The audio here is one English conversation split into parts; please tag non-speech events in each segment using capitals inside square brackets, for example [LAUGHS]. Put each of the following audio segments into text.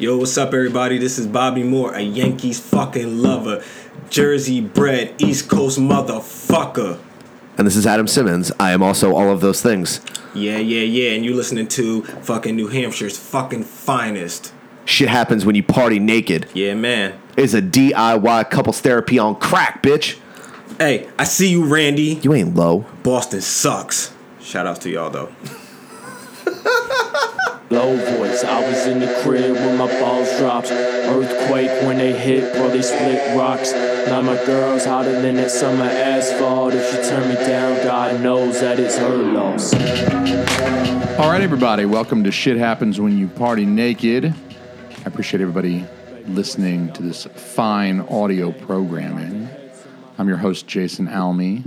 Yo, what's up, everybody? This is Bobby Moore, a Yankees fucking lover, Jersey bred, East Coast motherfucker. And this is Adam Simmons. I am also all of those things. Yeah, yeah, yeah. And you listening to fucking New Hampshire's fucking finest. Shit happens when you party naked. Yeah, man. It's a DIY couples therapy on crack, bitch. Hey, I see you, Randy. You ain't low. Boston sucks. Shout outs to y'all, though. Low voice, I was in the crib when my balls dropped. Earthquake when they hit, bro, they split rocks. Now my girl's hotter than that summer asphalt. If she turn me down, God knows that it's her loss. All right, everybody, welcome to Shit Happens When You Party Naked. I appreciate everybody listening to this fine audio programming. I'm your host, Jason Alme.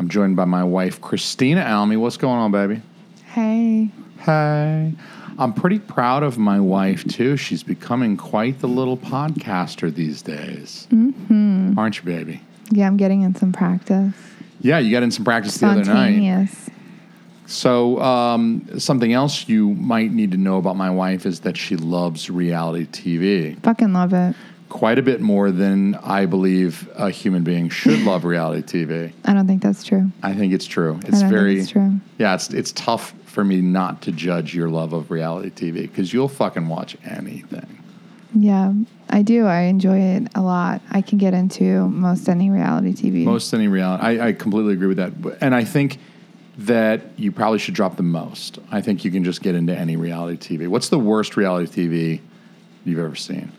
I'm joined by my wife, Christina Alme. What's going on, baby? Hey. Hey. I'm pretty proud of my wife, too. She's becoming quite the little podcaster these days. Mm-hmm. Aren't you, baby? Yeah, I'm getting in some practice. Yeah, you got in some practice the other night. So, um, something else you might need to know about my wife is that she loves reality TV Fucking love it. quite a bit more than I believe a human being should love reality TV. [LAUGHS] I don't think that's true. I think it's true. It's I don't think very it's true. Yeah, it's it's tough for me not to judge your love of reality TV because you'll fucking watch anything. Yeah, I do. I enjoy it a lot. I can get into most any reality TV. Most any reality, I, I completely agree with that, and I think that you probably should drop the most. I think you can just get into any reality TV. What's the worst reality TV you've ever seen?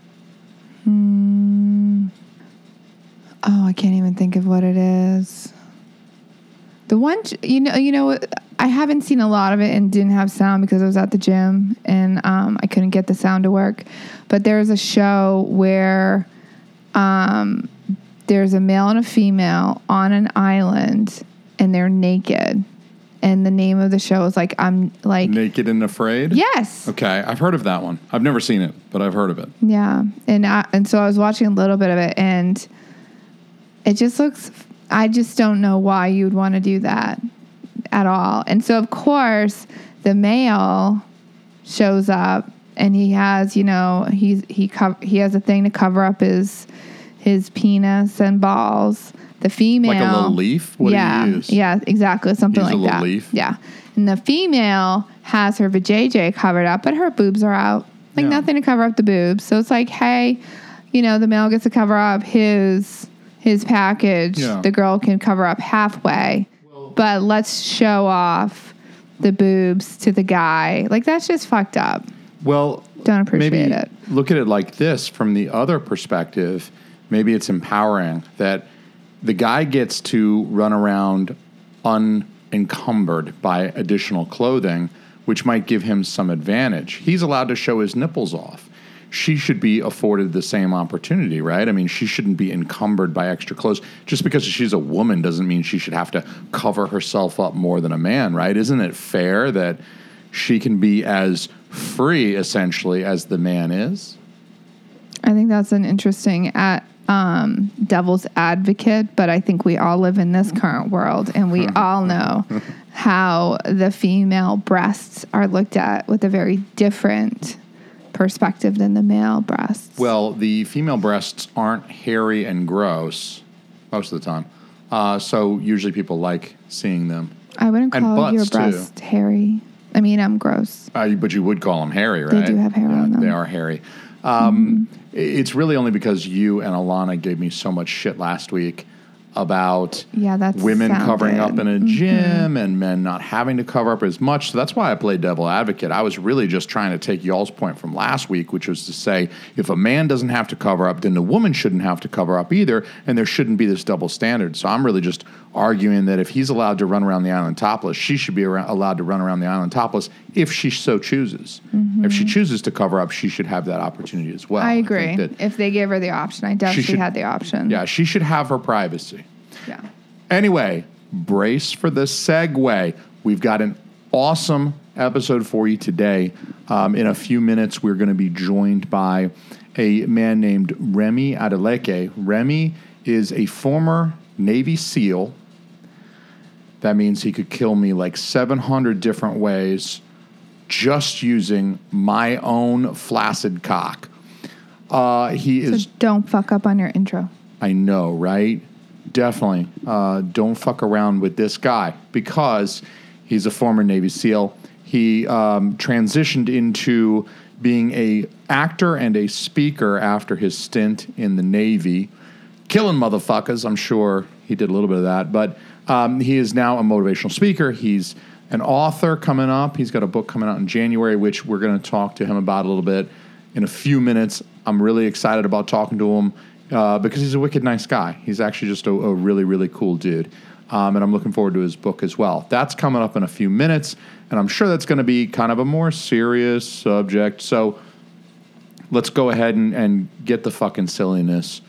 Hmm. Oh, I can't even think of what it is. The one, you know, you know, I haven't seen a lot of it and didn't have sound because I was at the gym and um, I couldn't get the sound to work. But there's a show where um, there's a male and a female on an island and they're naked, and the name of the show is like I'm like Naked and Afraid. yes, Okay, I've heard of that one. I've never seen it, but I've heard of it. Yeah, and I, and so I was watching a little bit of it, and it just looks. I just don't know why you'd want to do that at all. And so of course the male shows up, and he has you know he's he co- he has a thing to cover up his his penis and balls. The female, Like a little leaf? What do you yeah, use? yeah, exactly, something Use a like little that. leaf? Yeah, and the female has her vajayjay covered up, but her boobs are out. Like Yeah. nothing to cover up the boobs. So it's like, hey, you know, the male gets to cover up his his package. Yeah. The girl can cover up halfway. But let's show off the boobs to the guy. Like that's just fucked up. Well, Don't appreciate it. look at it like this from the other perspective. Maybe it's empowering that the guy gets to run around unencumbered by additional clothing, which might give him some advantage. He's allowed to show his nipples off. She should be afforded the same opportunity, right? I mean, she shouldn't be encumbered by extra clothes. Just because she's a woman doesn't mean she should have to cover herself up more than a man, right? Isn't it fair that she can be as free essentially as the man is? I think that's an interesting at um, devil's advocate, but I think we all live in this current world, and we all know [LAUGHS] how the female breasts are looked at with a very different perspective than the male breasts. Well, the female breasts aren't hairy and gross most of the time. Uh, so usually people like seeing them. I wouldn't and call your butts, too. breast hairy. I mean, I'm gross. Uh, but you would call them hairy, right? They do have hair Yeah, on them. They are hairy. Um, i- It's really only because you and Alana gave me so much shit last week about Yeah, that's women covering up in a mm-hmm. gym and men not having to cover up as much. So that's why I played devil advocate. I was really just trying to take y'all's point from last week, which was to say if a man doesn't have to cover up, then the woman shouldn't have to cover up either, and there shouldn't be this double standard. So I'm really just arguing that if he's allowed to run around the island topless, she should be around, allowed to run around the island topless if she so chooses. If she chooses to cover up, she should have that opportunity as well. I agree. that- if they gave her the option, I definitely should- had the option. yeah, she should have her privacy. Yeah. Anyway, brace for the segue. We've got an awesome episode for you today. Um, in a few minutes, we're going to be joined by a man named Remi Adeleke. Remi is a former Navy SEAL. That means he could kill me like 700 different ways just using my own flaccid cock. Uh, he So is don't fuck up on your intro. I know, right? Definitely. Uh, don't fuck around with this guy because he's a former Navy SEAL. He um, transitioned into being a actor and a speaker after his stint in the Navy, killing motherfuckers. I'm sure he did a little bit of that, but um, he is now a motivational speaker. He's an author coming up. He's got a book coming out in January, which we're going to talk to him about a little bit in a few minutes. I'm really excited about talking to him uh, because he's a wicked nice guy. He's actually just a, a really, really cool dude. Um, and I'm looking forward to his book as well. That's coming up in a few minutes, and I'm sure that's going to be kind of a more serious subject. So let's go ahead and, and get the fucking silliness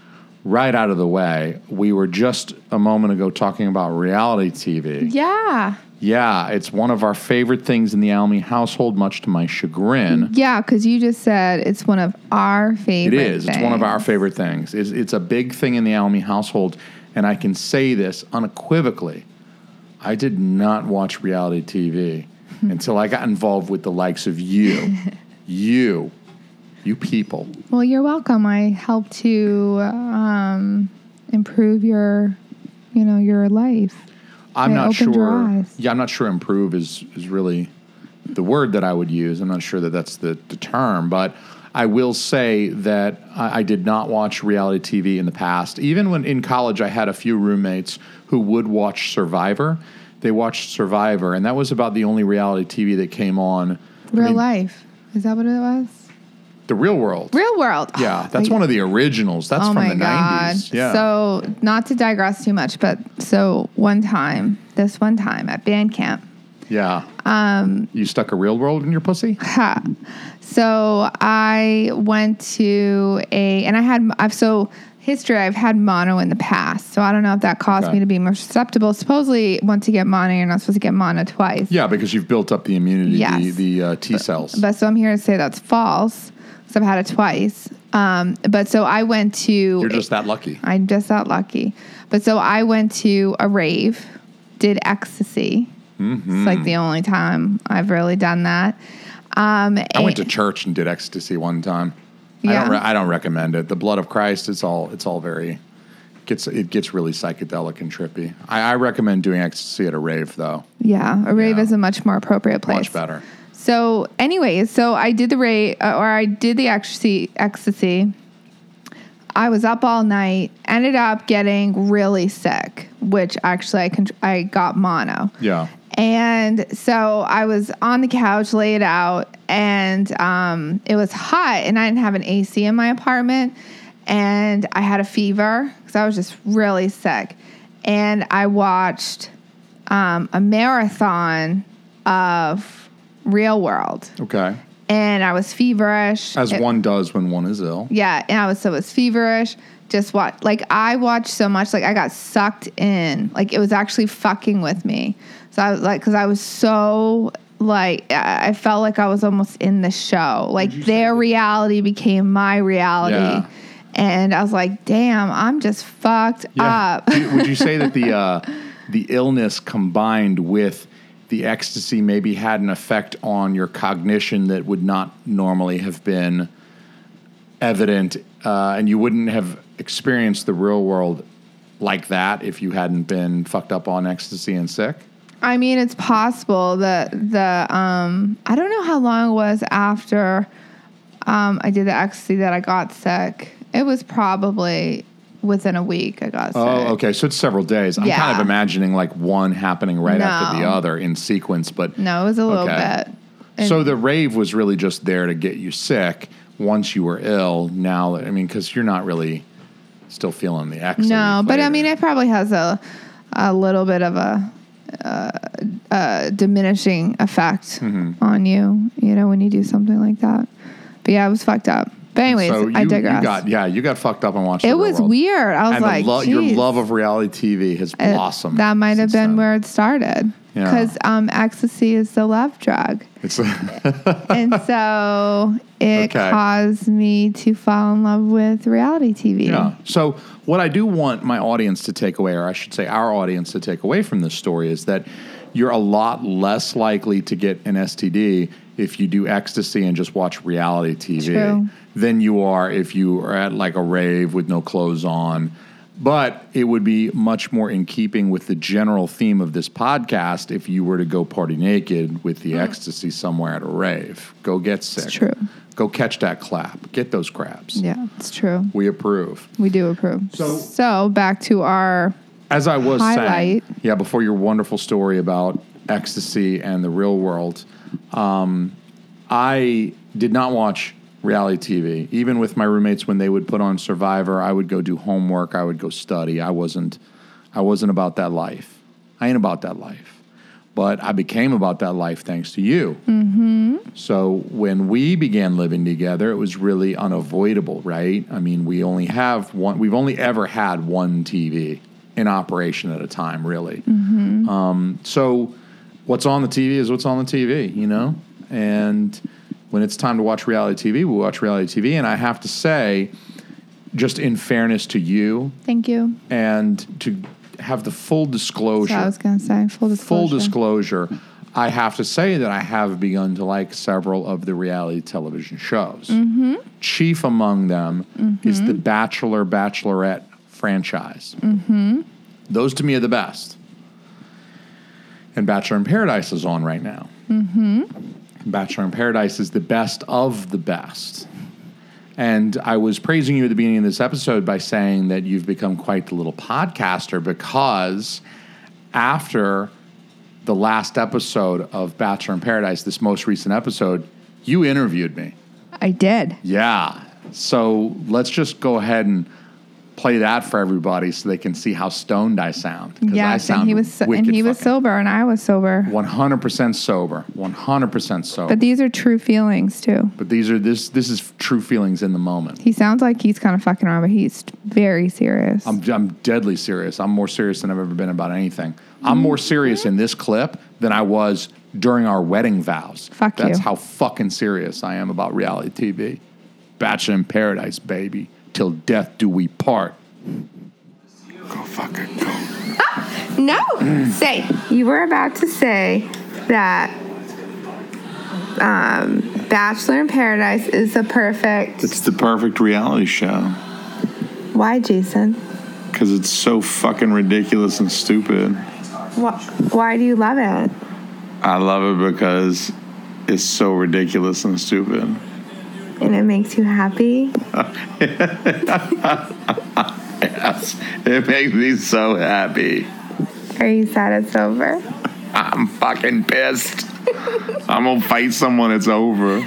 right out of the way. We were just a moment ago talking about reality TV. Yeah. Yeah, it's one of our favorite things in the Alme household, much to my chagrin. Yeah, because you just said it's one of our favorite. is. It's It's one of our favorite things. It's, it's a big thing in the Alme household, and I can say this unequivocally. I did not watch reality TV hmm. until I got involved with the likes of you, [LAUGHS] you, you people. Well, you're welcome. I help to um, improve your, you know, your life. I'm not sure. Yeah, I'm not sure. Improve is is really the word that I would use. I'm not sure that that's the, the term, but I will say that I, I did not watch reality TV in the past. Even when in college, I had a few roommates who would watch Survivor. They watched Survivor, and that was about the only reality TV that came on. I Real mean, life. Is that what it was? The real world. Real world. yeah, that's one of the originals. That's oh from my the god. 90s. Yeah. So not to digress too much, but so one time, this one time at band camp, yeah. Um, you stuck a real world in your pussy? [LAUGHS] Ha. So I went to a, and I had, I've so history. I've had mono in the past, so I don't know if that caused Okay. me to be more susceptible. Supposedly, once you get mono, you're not supposed to get mono twice. Yeah, because you've built up the immunity, the, Yes. the uh, T cells. But so I'm here to say that's false because I've had it twice. Um, but so I went to. You're just that lucky. I'm just that lucky. But so I went to a rave, did ecstasy. Mm-hmm. It's like the only time I've really done that. Um, I went to church and did ecstasy one time. I don't. Re- I don't recommend it. The blood of Christ. It's all. It's all very. Gets it gets really psychedelic and trippy. I, I recommend doing ecstasy at a rave though. Yeah, a rave Yeah. is a much more appropriate place. Much better. So, anyways, so I did the rave, uh, or I did the ecstasy. Ecstasy. I was up all night. Ended up getting really sick, which actually I con- I got mono. Yeah. And so I was on the couch, laid out, and um, it was hot, and I didn't have an AC in my apartment, and I had a fever because I was just really sick. And I watched um, a marathon of Real World, Okay. and I was feverish. As It- one does when one is ill. yeah, and I was so it was feverish. Just what like I watched so much, like I got sucked in. Like it was actually fucking with me. So I was like, because I was so like I felt like I was almost in the show. Like their reality became my reality, Yeah. and I was like, damn, I'm just fucked up. Would you say that the [LAUGHS] uh, the illness combined with the ecstasy maybe had an effect on your cognition that would not normally have been evident, uh, and you wouldn't have experienced the real world like that if you hadn't been fucked up on ecstasy and sick? I mean, it's possible that the um I don't know how long it was after um I did the ecstasy that I got sick. It was probably within a week I got sick. Oh, okay. So it's several days. I'm kind of imagining like one happening right after the No. other in sequence, but No, it was a little Okay. bit. And- so the rave was really just there to get you sick once you were ill. Now, I mean, because you're not really still feeling the ecstasy. no, but I flavor. mean, it probably has a a little bit of a, uh, uh diminishing effect Mm-hmm. on you. You know, when you do something like that. But yeah, it was fucked up. But anyways, so you, I you digress. got yeah, you got fucked up and watched. it was World. weird. I was and like, lo- your love of reality TV has It- blossomed. That might have been then. where it started. Yeah. Because um, ecstasy is the love drug. It's [LAUGHS] and so it Okay. caused me to fall in love with reality TV. Yeah. So what I do want my audience to take away, or I should say our audience to take away from this story, is that you're a lot less likely to get an STD if you do ecstasy and just watch reality TV True. than you are if you are at like a rave with no clothes on. But it would be much more in keeping with the general theme of this podcast if you were to go party naked with the ecstasy somewhere at a rave. Go get sick. true. Go catch that clap. Get those crabs. Yeah, it's true. We approve. We do approve. So- so back to our As I was saying, yeah, before your wonderful story about ecstasy and the real world, um, I did not watch reality TV. Even with my roommates, when they would put on Survivor, I would go do homework. I would go study. I wasn't, I wasn't about that life. I ain't about that life. But I became about that life thanks to you. So when we began living together, it was really unavoidable, right? I mean, we only have one. We've only ever had one TV in operation at a time, really. Um, so what's on the TV is what's on the TV, you know. And when it's time to watch reality TV, we watch reality TV. And I have to say, just in fairness to you, thank you. and to have the full disclosure I was gonna say full disclosure. full disclosure, I have to say that I have begun to like several of the reality television shows. Mm-hmm. Chief among them is the Bachelor Bachelorette franchise. Mm-hmm. Those to me are the best. And Bachelor in Paradise is on right now. Bachelor in Paradise is the best of the best. And I was praising you at the beginning of this episode by saying that you've become quite the little podcaster because after the last episode of Bachelor in Paradise, this most recent episode, you interviewed me. I did. Yeah. So let's just go ahead and play that for everybody so they can see how stoned I sound. sound and he was so, and he was sober, and I was sober. 100% sober. 100% sober. But these are true feelings too. But these are this this is true feelings in the moment. He sounds like he's kind of fucking around, but he's very serious. I'm I'm deadly serious. I'm more serious than I've ever been about anything. I'm more serious in this clip than I was during our wedding vows. Fuck you. That's you. how fucking serious I am about reality TV. Bachelor in Paradise, baby. Till death do we part. Go fucking go. [LAUGHS] no, say you were about to say that um, Bachelor in Paradise is the perfect. It's the perfect reality show Why, Jason? because it's so fucking ridiculous and stupid. Why, why do you love it? I love it because it's so ridiculous and stupid. And it makes you happy. [LAUGHS] Yes, it makes me so happy. Are you sad it's over? I'm fucking pissed. I'm gonna fight someone. It's over.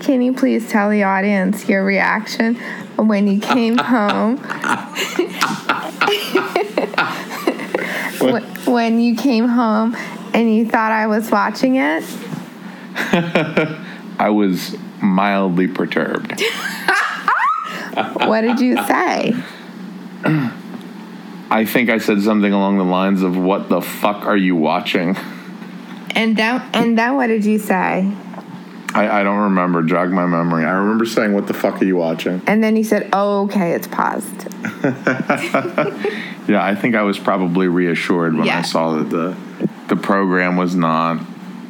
Can you please tell the audience your reaction when you came home? When- [LAUGHS] when you came home and you thought I was watching it? [LAUGHS] I was mildly perturbed. [LAUGHS] What did you say? I think I said something along the lines of, "What the fuck are you watching?" And then and then what did you say? I, I don't remember. Jog my memory. I remember saying, "What the fuck are you watching?" And then he said, "Oh, okay, it's paused." [LAUGHS] Yeah, I think I was probably reassured when Yeah. I saw that the the program was not.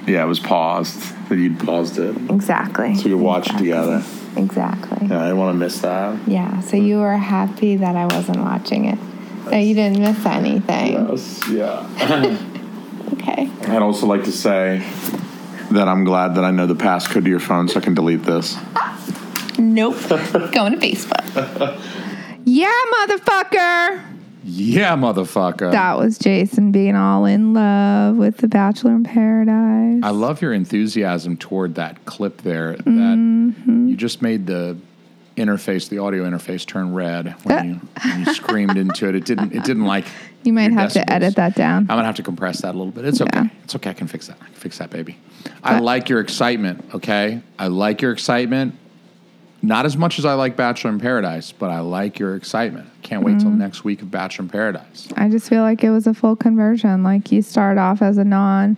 Yeah, it was paused. That you'd paused it, Exactly. so we watched watch it together. Exactly. Yeah, I didn't want to miss that. Yeah. So you mm. were happy that I wasn't watching it. No, you didn't miss anything. Yes, yeah. [LAUGHS] Okay. I'd also like to say that I'm glad that I know the passcode to your phone, so I can delete this. Nope. [LAUGHS] Going to Facebook. [LAUGHS] Yeah, motherfucker. Yeah, motherfucker. That was Jason being all in love with The Bachelor in Paradise. I love your enthusiasm toward that clip there. That Mm-hmm. you just made the interface, the audio interface, turn red when you, when you screamed into it. It didn't. It didn't like. [LAUGHS] you might have to edit that down. I'm gonna have to compress that a little bit. It's okay. Yeah. It's okay. I can fix that. I can fix that, baby. I like your excitement. Okay, I like your excitement. Not as much as I like Bachelor in Paradise, but I like your excitement. Can't wait till Mm-hmm. next week of Bachelor in Paradise. I just feel like it was a full conversion. Like you start off as a non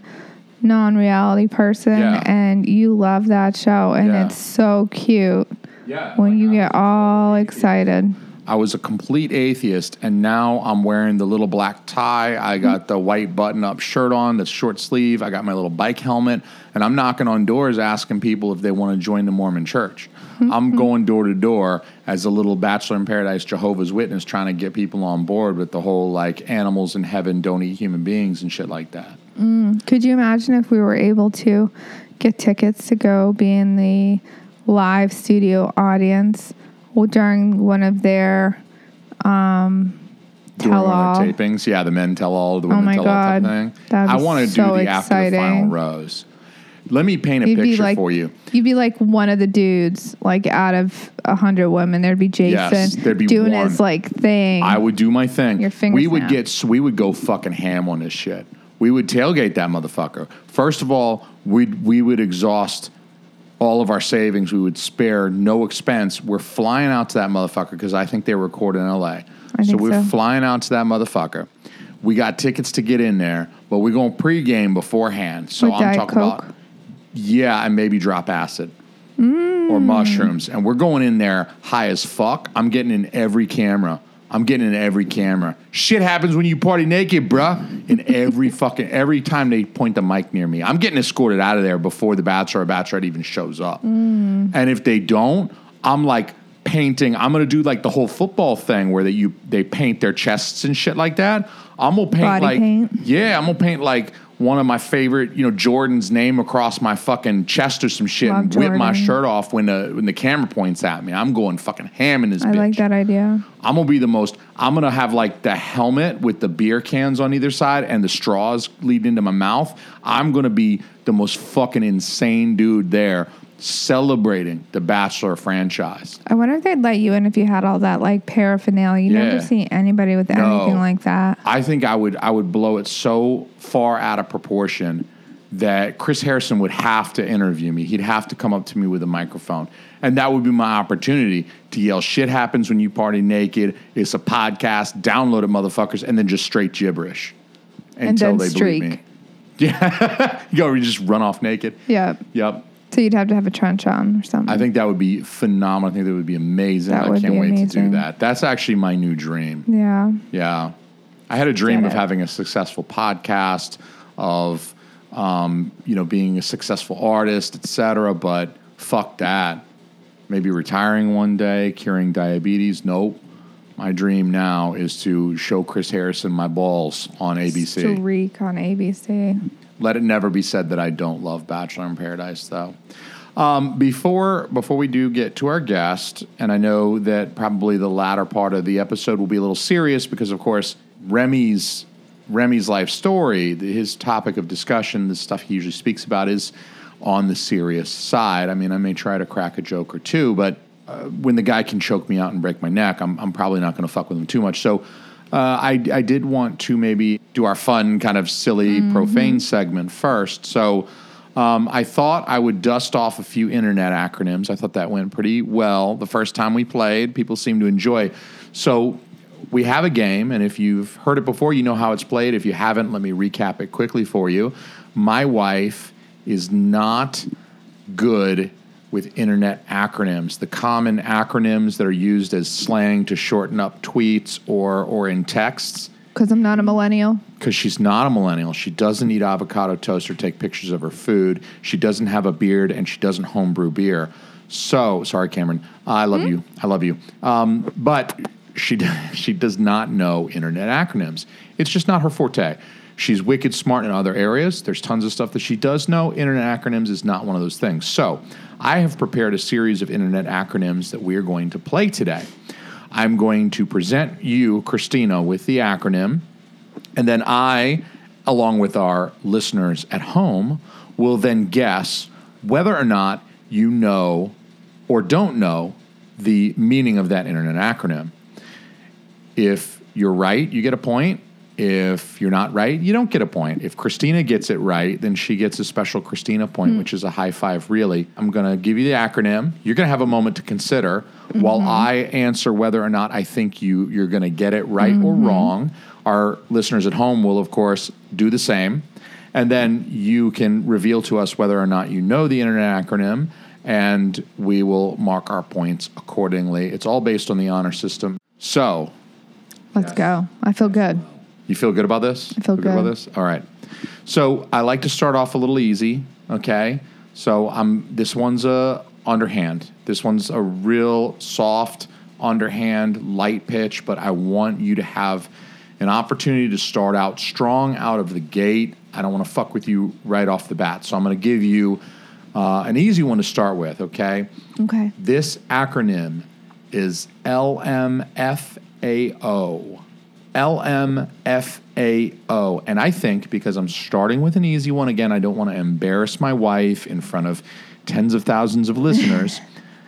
non reality person Yeah. and you love that show and Yeah. it's so cute Yeah. when you get all excited. I was a complete atheist, and now I'm wearing the little black tie. I got the white button up shirt on, that's short sleeve. I got my little bike helmet, and I'm knocking on doors asking people if they want to join the Mormon church. Mm-hmm. I'm going door to door as a little Bachelor in Paradise Jehovah's Witness trying to get people on board with the whole like animals in heaven don't eat human beings and shit like that. Mm, could you imagine if we were able to get tickets to go be in the live studio audience during one of their um, tell all tapings. Yeah, the men tell all, the women Oh my tell all type God. thing. I want to so do the after the final rose. Let me paint a You'd picture like for you. You'd be like one of the dudes, like out of a hundred women, there'd be Jason Yes, there'd be doing one. his like thing. I would do my thing. Your fingers we would get we would go fucking ham on this shit. We would tailgate that motherfucker. First of all, we we would exhaust all of our savings. We would spare no expense. We're flying out to that motherfucker because I think they record in L.A. I so we're so. flying out to that motherfucker. We got tickets to get in there, but we're going pregame beforehand. So With I'm Diet talking Coke? about yeah, and maybe drop acid Mm. or mushrooms. And we're going in there high as fuck. I'm getting in every camera. I'm getting in every camera. Shit happens when you party naked, bruh. In every fucking every time they point the mic near me, I'm getting escorted out of there before the bachelor or bachelorette even shows up. Mm. And if they don't, I'm like painting. I'm gonna do like the whole football thing where that you they paint their chests and shit like that. I'm gonna paint Body like paint? yeah, I'm gonna paint like one of my favorite, you know, Jordan's name across my fucking chest or some shit Love and whip my shirt off when the when the camera points at me. I'm going fucking ham in this I bitch. like that idea. I'm gonna be the most. I'm gonna have like the helmet with the beer cans on either side and the straws leading into my mouth. I'm gonna be the most fucking insane dude there, celebrating the Bachelor franchise. I wonder if they'd let you in if you had all that like paraphernalia. You Yeah. never see anybody with anything like that. I think I would I would blow it so far out of proportion that Chris Harrison would have to interview me. He'd have to come up to me with a microphone. And that would be my opportunity to yell shit happens when you party naked. It's a podcast, download it motherfuckers and then just straight gibberish And until they streak. believe me. [LAUGHS] Yeah. [LAUGHS] you go you just run off naked. Yep. Yep. So you'd have to have a trench on or something. I think that would be phenomenal. I think that would be amazing. That I would can't be wait to do amazing. that. That's actually my new dream. yeah. Yeah. I had a dream Get of it. having a successful podcast, of um, you know, being a successful artist, etc. But fuck that. Maybe retiring one day, curing diabetes. Nope. My dream now is to show Chris Harrison my balls on ABC. Streak on ABC. Let it never be said that I don't love Bachelor in Paradise, though. Um, before before we do get to our guest, and I know that probably the latter part of the episode will be a little serious because, of course, Remi's Remi's life story, his topic of discussion, the stuff he usually speaks about is on the serious side. I mean, I may try to crack a joke or two, but uh, when the guy can choke me out and break my neck, I'm, I'm probably not going to fuck with him too much. So uh, I, I did want to maybe do our fun, kind of silly, profane segment first. So um, I thought I would dust off a few internet acronyms. I thought that went pretty well the first time we played. People seemed to enjoy. So we have a game, and if you've heard it before, you know how it's played. If you haven't, let me recap it quickly for you. My wife is not good with internet acronyms. The common acronyms that are used as slang to shorten up tweets or or in texts Because I'm not a millennial. because she's not a millennial. She doesn't eat avocado toast or take pictures of her food. She doesn't have a beard and she doesn't homebrew beer. So sorry, Cameron. I love you. I love you. Um, but she [LAUGHS] she does not know internet acronyms. It's just not her forte. She's wicked smart in other areas. There's tons of stuff that she does know. Internet acronyms is not one of those things. So I have prepared a series of internet acronyms that we are going to play today. I'm going to present you, Christina, with the acronym. And then I, along with our listeners at home, will then guess whether or not you know or don't know the meaning of that internet acronym. If you're right, you get a point. If you're not right, you don't get a point. If Christina gets it right, then she gets a special Christina point, hmm. which is a high five, really. I'm going to give you the acronym. You're going to have a moment to consider while mm-hmm. I answer whether or not I think you, you're going to get it right or mm-hmm. wrong. Our listeners at home will, of course, do the same. And then you can reveal to us whether or not you know the internet acronym, and we will mark our points accordingly. It's all based on the honor system. So, Let's go. I feel good. You feel good about this? I feel good about this? All right. So, I like to start off a little easy, okay? So, I'm this one's a underhand. This one's a real soft underhand light pitch, but I want you to have an opportunity to start out strong out of the gate. I don't want to fuck with you right off the bat. So, I'm going to give you uh, an easy one to start with, okay? Okay. This acronym is LMFAO. LMFAO. And I think because I'm starting with an easy one, again, I don't want to embarrass my wife in front of tens of thousands of [LAUGHS] listeners.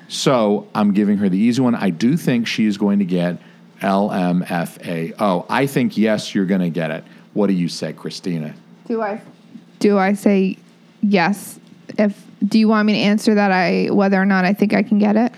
so I'm giving her the easy one. I do think she is going to get LMFAO. I think, yes, you're going to get it. What do you say, Christina? Do I? Do I say yes? If do you want me to answer that? I whether or not I think I can get it.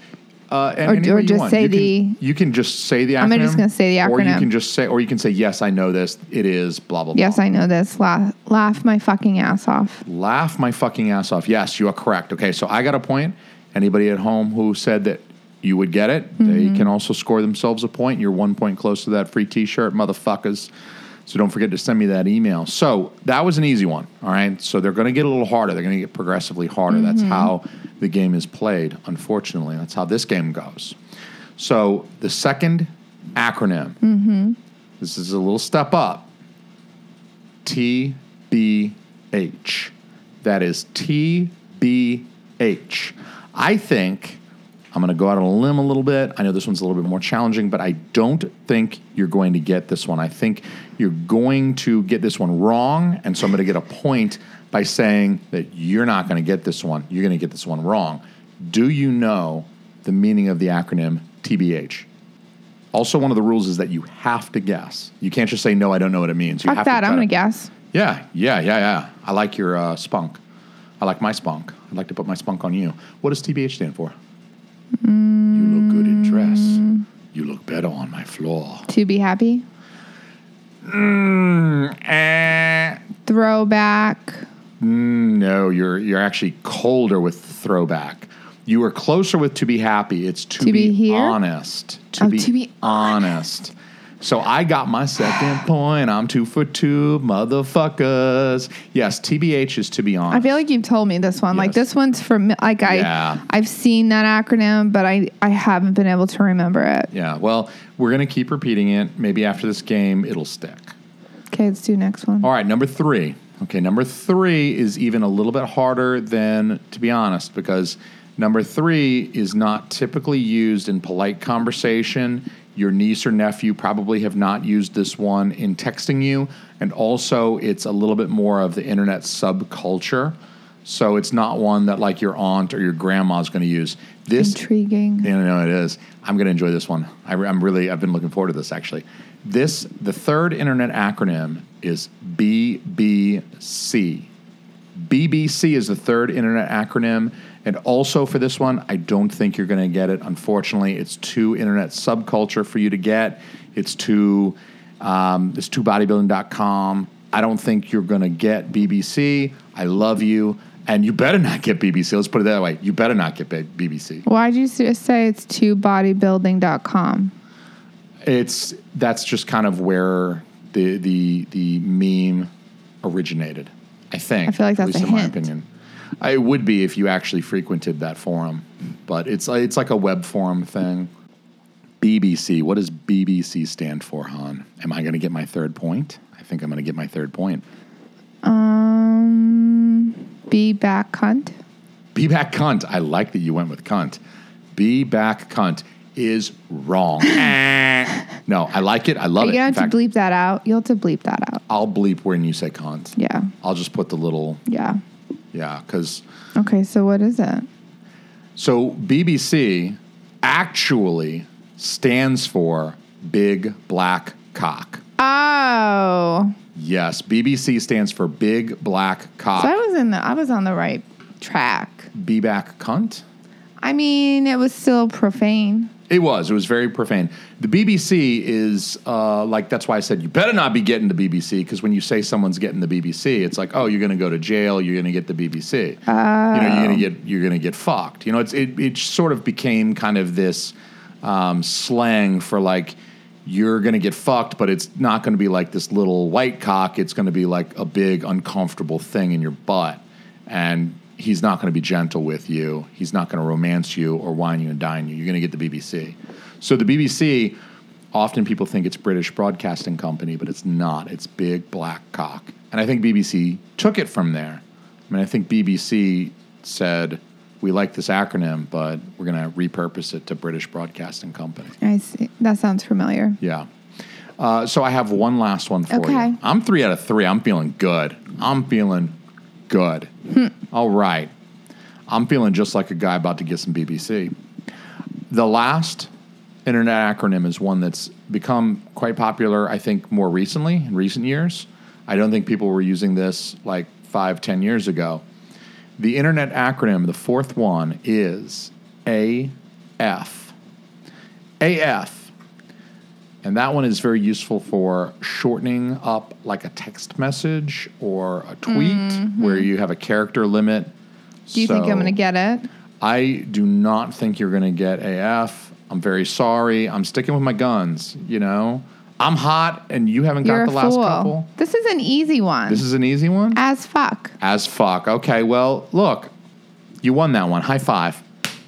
Uh, Or- any or way you just want. say you the- Can, you can just say the acronym. I'm just gonna say the acronym. Or you can just say, or you can say, yes, I know this. It is blah blah. Blah. Yes, blah. I know this. Laugh, laugh my fucking ass off. Laugh my fucking ass off. Yes, you are correct. Okay, so I got a point. Anybody at home who said that you would get it, Mm-hmm. they can also score themselves a point. You're one point close to that free T-shirt, motherfuckers. So don't forget to send me that email. So that was an easy one. All right. So they're going to get a little harder. They're going to get progressively harder. Mm-hmm. That's how the game is played. Unfortunately, that's how this game goes. So the second acronym. Mm-hmm. This is a little step up. TBH. That is TBH. I think I'm going to go out on a limb a little bit. I know this one's a little bit more challenging, but I don't think you're going to get this one. I think you're going to get this one wrong, and so I'm going to get a point by saying that you're not going to get this one. You're going to get this one wrong. Do you know the meaning of the acronym TBH? Also, one of the rules is that you have to guess. You can't just say no. I don't know what it means. You Fuck have that. To I'm gonna guess. Yeah, yeah, yeah, yeah. I like your uh, spunk. I like my spunk. I'd like to put my spunk on you. What does TBH stand for? You look good in dress. You look better on my floor. To be happy. Eh, Throwback. no, you're you're actually colder with throwback. You were closer with to be happy. It's to, To be here? honest. To Oh, be, to be honest. So I got my second point. I'm two for two, motherfuckers. Yes, TBH is to be honest. I feel like you've told me this one. Like this one's from like I Yeah. I've seen that acronym, but I I haven't been able to remember it. Yeah, well, we're going to keep repeating it. Maybe after this game, it'll stick. Okay, let's do next one. All right, number three. Okay, number three is even a little bit harder than, to be honest, because number three is not typically used in polite conversation. Your niece or nephew probably have not used this one in texting you. And also, it's a little bit more of the internet subculture. So it's not one that like your aunt or your grandma's going to use. This Intriguing. yeah, no, it is. I'm going to enjoy this one. I, am really, I've been looking forward to this actually. This, the third internet acronym is BBC. BBC is the third internet acronym. And also for this one, I don't think you're going to get it. Unfortunately, it's too internet subculture for you to get. It's too, um, it's too bodybuilding.com. I don't think you're going to get BBC. I love you. And you better not get BBC. Let's put it that way. You better not get BBC. Why'd you say it's to bodybuilding.com? It's that's just kind of where the the the meme originated. I think. I feel like that's at least a in my opinion. I, it would be if you actually frequented that forum, but it's it's like a web forum thing. BBC. What does BBC stand for, Han? Am I going to get my third point? I think I'm going to get my third point. Um, be back cunt. Be back cunt. I like that you went with cunt. Be back cunt is wrong. [LAUGHS] Eh. no, I like it. I love You're it. gonna have fact, to bleep that out. You'll have to bleep that out. I'll bleep when you say cunt. Yeah, I'll just put the little yeah. Yeah, because Okay, so what is it? so BBC actually stands for Big Black Cock. Oh, Yes, BBC stands for Big Black Cock. so I was in the I was on the right track. Be back cunt. I mean, it was still profane. It was. It was very profane. The BBC is uh, like that's why I said you better not be getting the BBC because when you say someone's getting the BBC, it's like oh you're going to go to jail, you're going to get the BBC. You know you're going to get you're going to get fucked. You know it's it it sort of became kind of this um, slang for like you're going to get fucked, but it's not going to be like this little white cock. It's going to be like a big uncomfortable thing in your butt, and he's not going to be gentle with you. He's not going to romance you or wine you and dine you. You're going to get the BBC. So the BBC. Often people think it's British Broadcasting Company, but it's not. It's Big Black Cock. And I think BBC took it from there. I mean, I think BBC said, we like this acronym, but we're going to repurpose it to British Broadcasting Company. I see. That sounds familiar. Yeah. Uh, so I have one last one for Okay. you. I'm three out of three. I'm feeling good. I'm feeling good. Hmm. All right. I'm feeling just like a guy about to get some BBC. The last internet acronym is one that's become quite popular, I think, more recently, in recent years. I don't think people were using this like five, ten years ago. The internet acronym, the fourth one, is AF. AF. And that one is very useful for shortening up like a text message or a tweet mm-hmm. where you have a character limit. Do you think I'm going to get it? I do not think you're going to get AF. I'm very sorry. I'm sticking with my guns, you know? I'm hot and you haven't You're got the last fool. couple. This is an easy one. This is an easy one? As fuck. As fuck. Okay, well, look, you won that one. High five.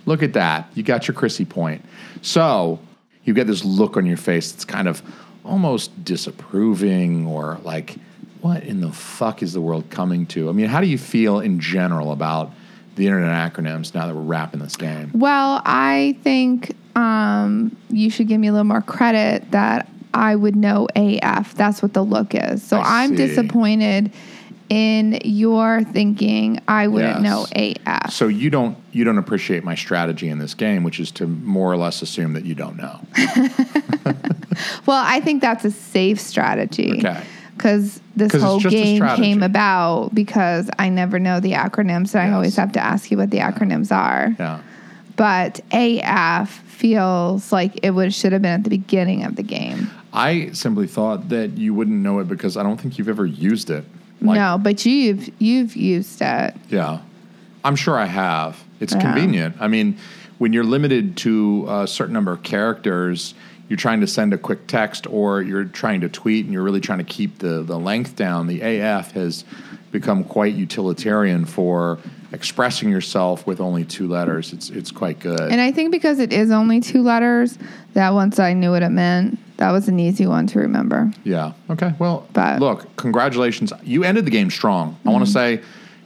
Look at that. You got your Chrissy point. So you get this look on your face that's kind of almost disapproving or like, what in the fuck is the world coming to? I mean, how do you feel in general about the internet acronyms now that we're wrapping this game? Well, I think um, you should give me a little more credit that I would know AF. That's what the look is. So I I'm see. disappointed in your thinking I wouldn't Yes. know AF. So you don't you don't appreciate my strategy in this game, which is to more or less assume that you don't know. [LAUGHS] well, I think that's a safe strategy. Okay. Because this whole game came about because I never know the acronyms, so I always have to ask you what the acronyms are. Yeah. But AF feels like it would should have been at the beginning of the game. I simply thought that you wouldn't know it because I don't think you've ever used it. Like, no, but you've you've used it. Yeah. I'm sure I have. It's Yeah. convenient. I mean, when you're limited to a certain number of characters, you're trying to send a quick text or you're trying to tweet and you're really trying to keep the, the length down. The AF has become quite utilitarian for expressing yourself with only two letters. It's it's quite good. And I think because it is only two letters, that once I knew what it meant, that was an easy one to remember. Yeah. Okay. Well, But- look, congratulations. You ended the game strong. I want to say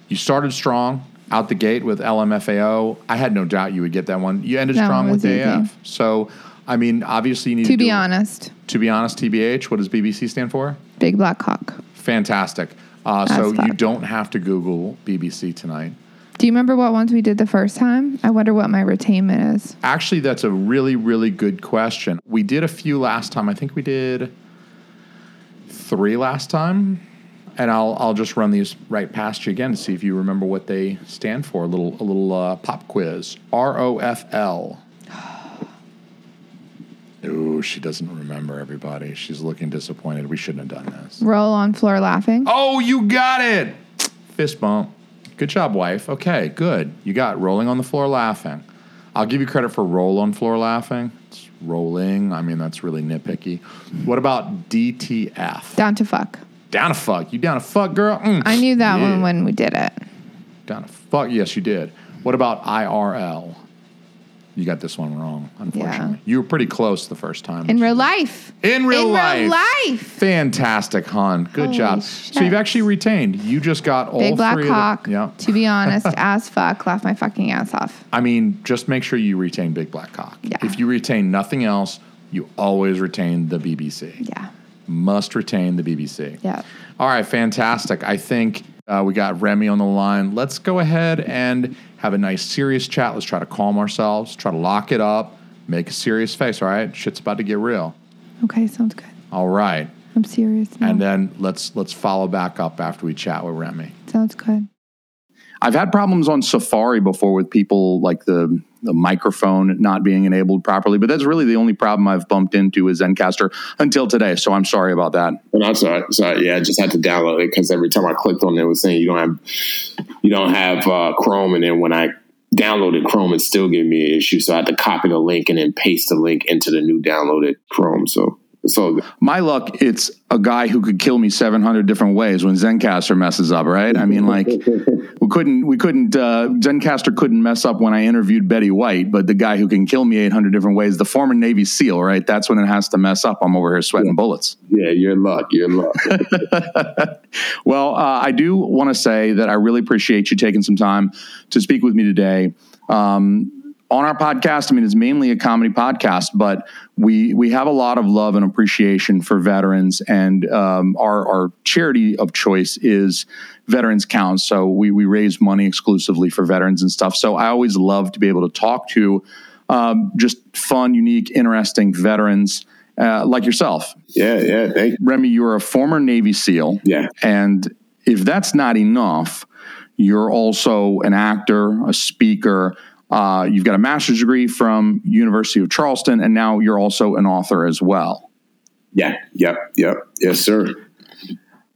you started strong out the gate with LMFAO. I had no doubt you would get that one. You ended That strong with easy. AF. So, I mean, obviously you need to, To be honest, To be honest, TBH. What does BBC stand for? Big Black Hawk. Fantastic. Uh, so you don't have to Google BBC tonight. Do you remember what ones we did the first time? I wonder what my retainment is. Actually, that's a really, really good question. We did a few last time. I think we did three last time. And I'll I'll just run these right past you again to see if you remember what they stand for. A little a little uh, pop quiz. R O F L. [GASPS] Ooh, she doesn't remember everybody. She's looking disappointed. We shouldn't have done this. Roll on floor laughing. Oh, you got it. Fist bump. Good job, wife. Okay, good. You got rolling on the floor laughing. I'll give you credit for roll on floor laughing. It's rolling. I mean, that's really nitpicky. What about DTF? Down to fuck. Down to fuck. You down to fuck, girl? Mm. I knew that Yeah. one when we did it. Down to fuck. Yes, you did. What about IRL? You got this one wrong, unfortunately. Yeah. You were pretty close the first time. In real life. In real life. In life. real life. Fantastic, hon. Good Holy job. So you've actually retained. You just got all Big Black three. of the- yeah. To be honest, [LAUGHS] as fuck, laugh my fucking ass off. I mean, just make sure you retain Big Black Cock. Yeah. If you retain nothing else, you always retain the BBC. Yeah. Must retain the BBC. Yeah. All right, fantastic. I think uh, we got Remi on the line. Let's go ahead and have a nice serious chat. Let's try to calm ourselves, try to lock it up, make a serious face. All right, shit's about to get real. Okay, sounds good. All right, I'm serious now. and then let's let's follow back up after we chat with Remi. sounds good. I've had problems on Safari before with people like the the microphone not being enabled properly, but that's really the only problem I've bumped into with Zencastr until today. So I'm sorry about that. And sorry. so yeah, I just had to download it because every time I clicked on it, it was saying you don't have you don't have uh, Chrome, and then when I downloaded Chrome, it still gave me an issue. So I had to copy the link and then paste the link into the new downloaded Chrome. So so my luck, it's a guy who could kill me 700 different ways when Zencastr messes up, right? I mean, like [LAUGHS] we couldn't, we couldn't, uh, Zencastr couldn't mess up when I interviewed Betty White, but the guy who can kill me 800 different ways, the former Navy SEAL, right? That's when it has to mess up. I'm over here sweating yeah. bullets. Yeah, you're in luck. You're in luck. [LAUGHS] [LAUGHS] well, uh, I do want to say that I really appreciate you taking some time to speak with me today. Um, on our podcast, I mean, it's mainly a comedy podcast, but we we have a lot of love and appreciation for veterans, and um, our our charity of choice is Veterans Count. So we we raise money exclusively for veterans and stuff. So I always love to be able to talk to um, just fun, unique, interesting veterans. Uh, like yourself. Yeah, yeah. Thank you. Remi, you're a former Navy SEAL. Yeah. And if that's not enough, you're also an actor, a speaker, uh, you've got a master's degree from University of Charleston, and now you're also an author as well. Yeah. Yep. Yep. Yes, sir.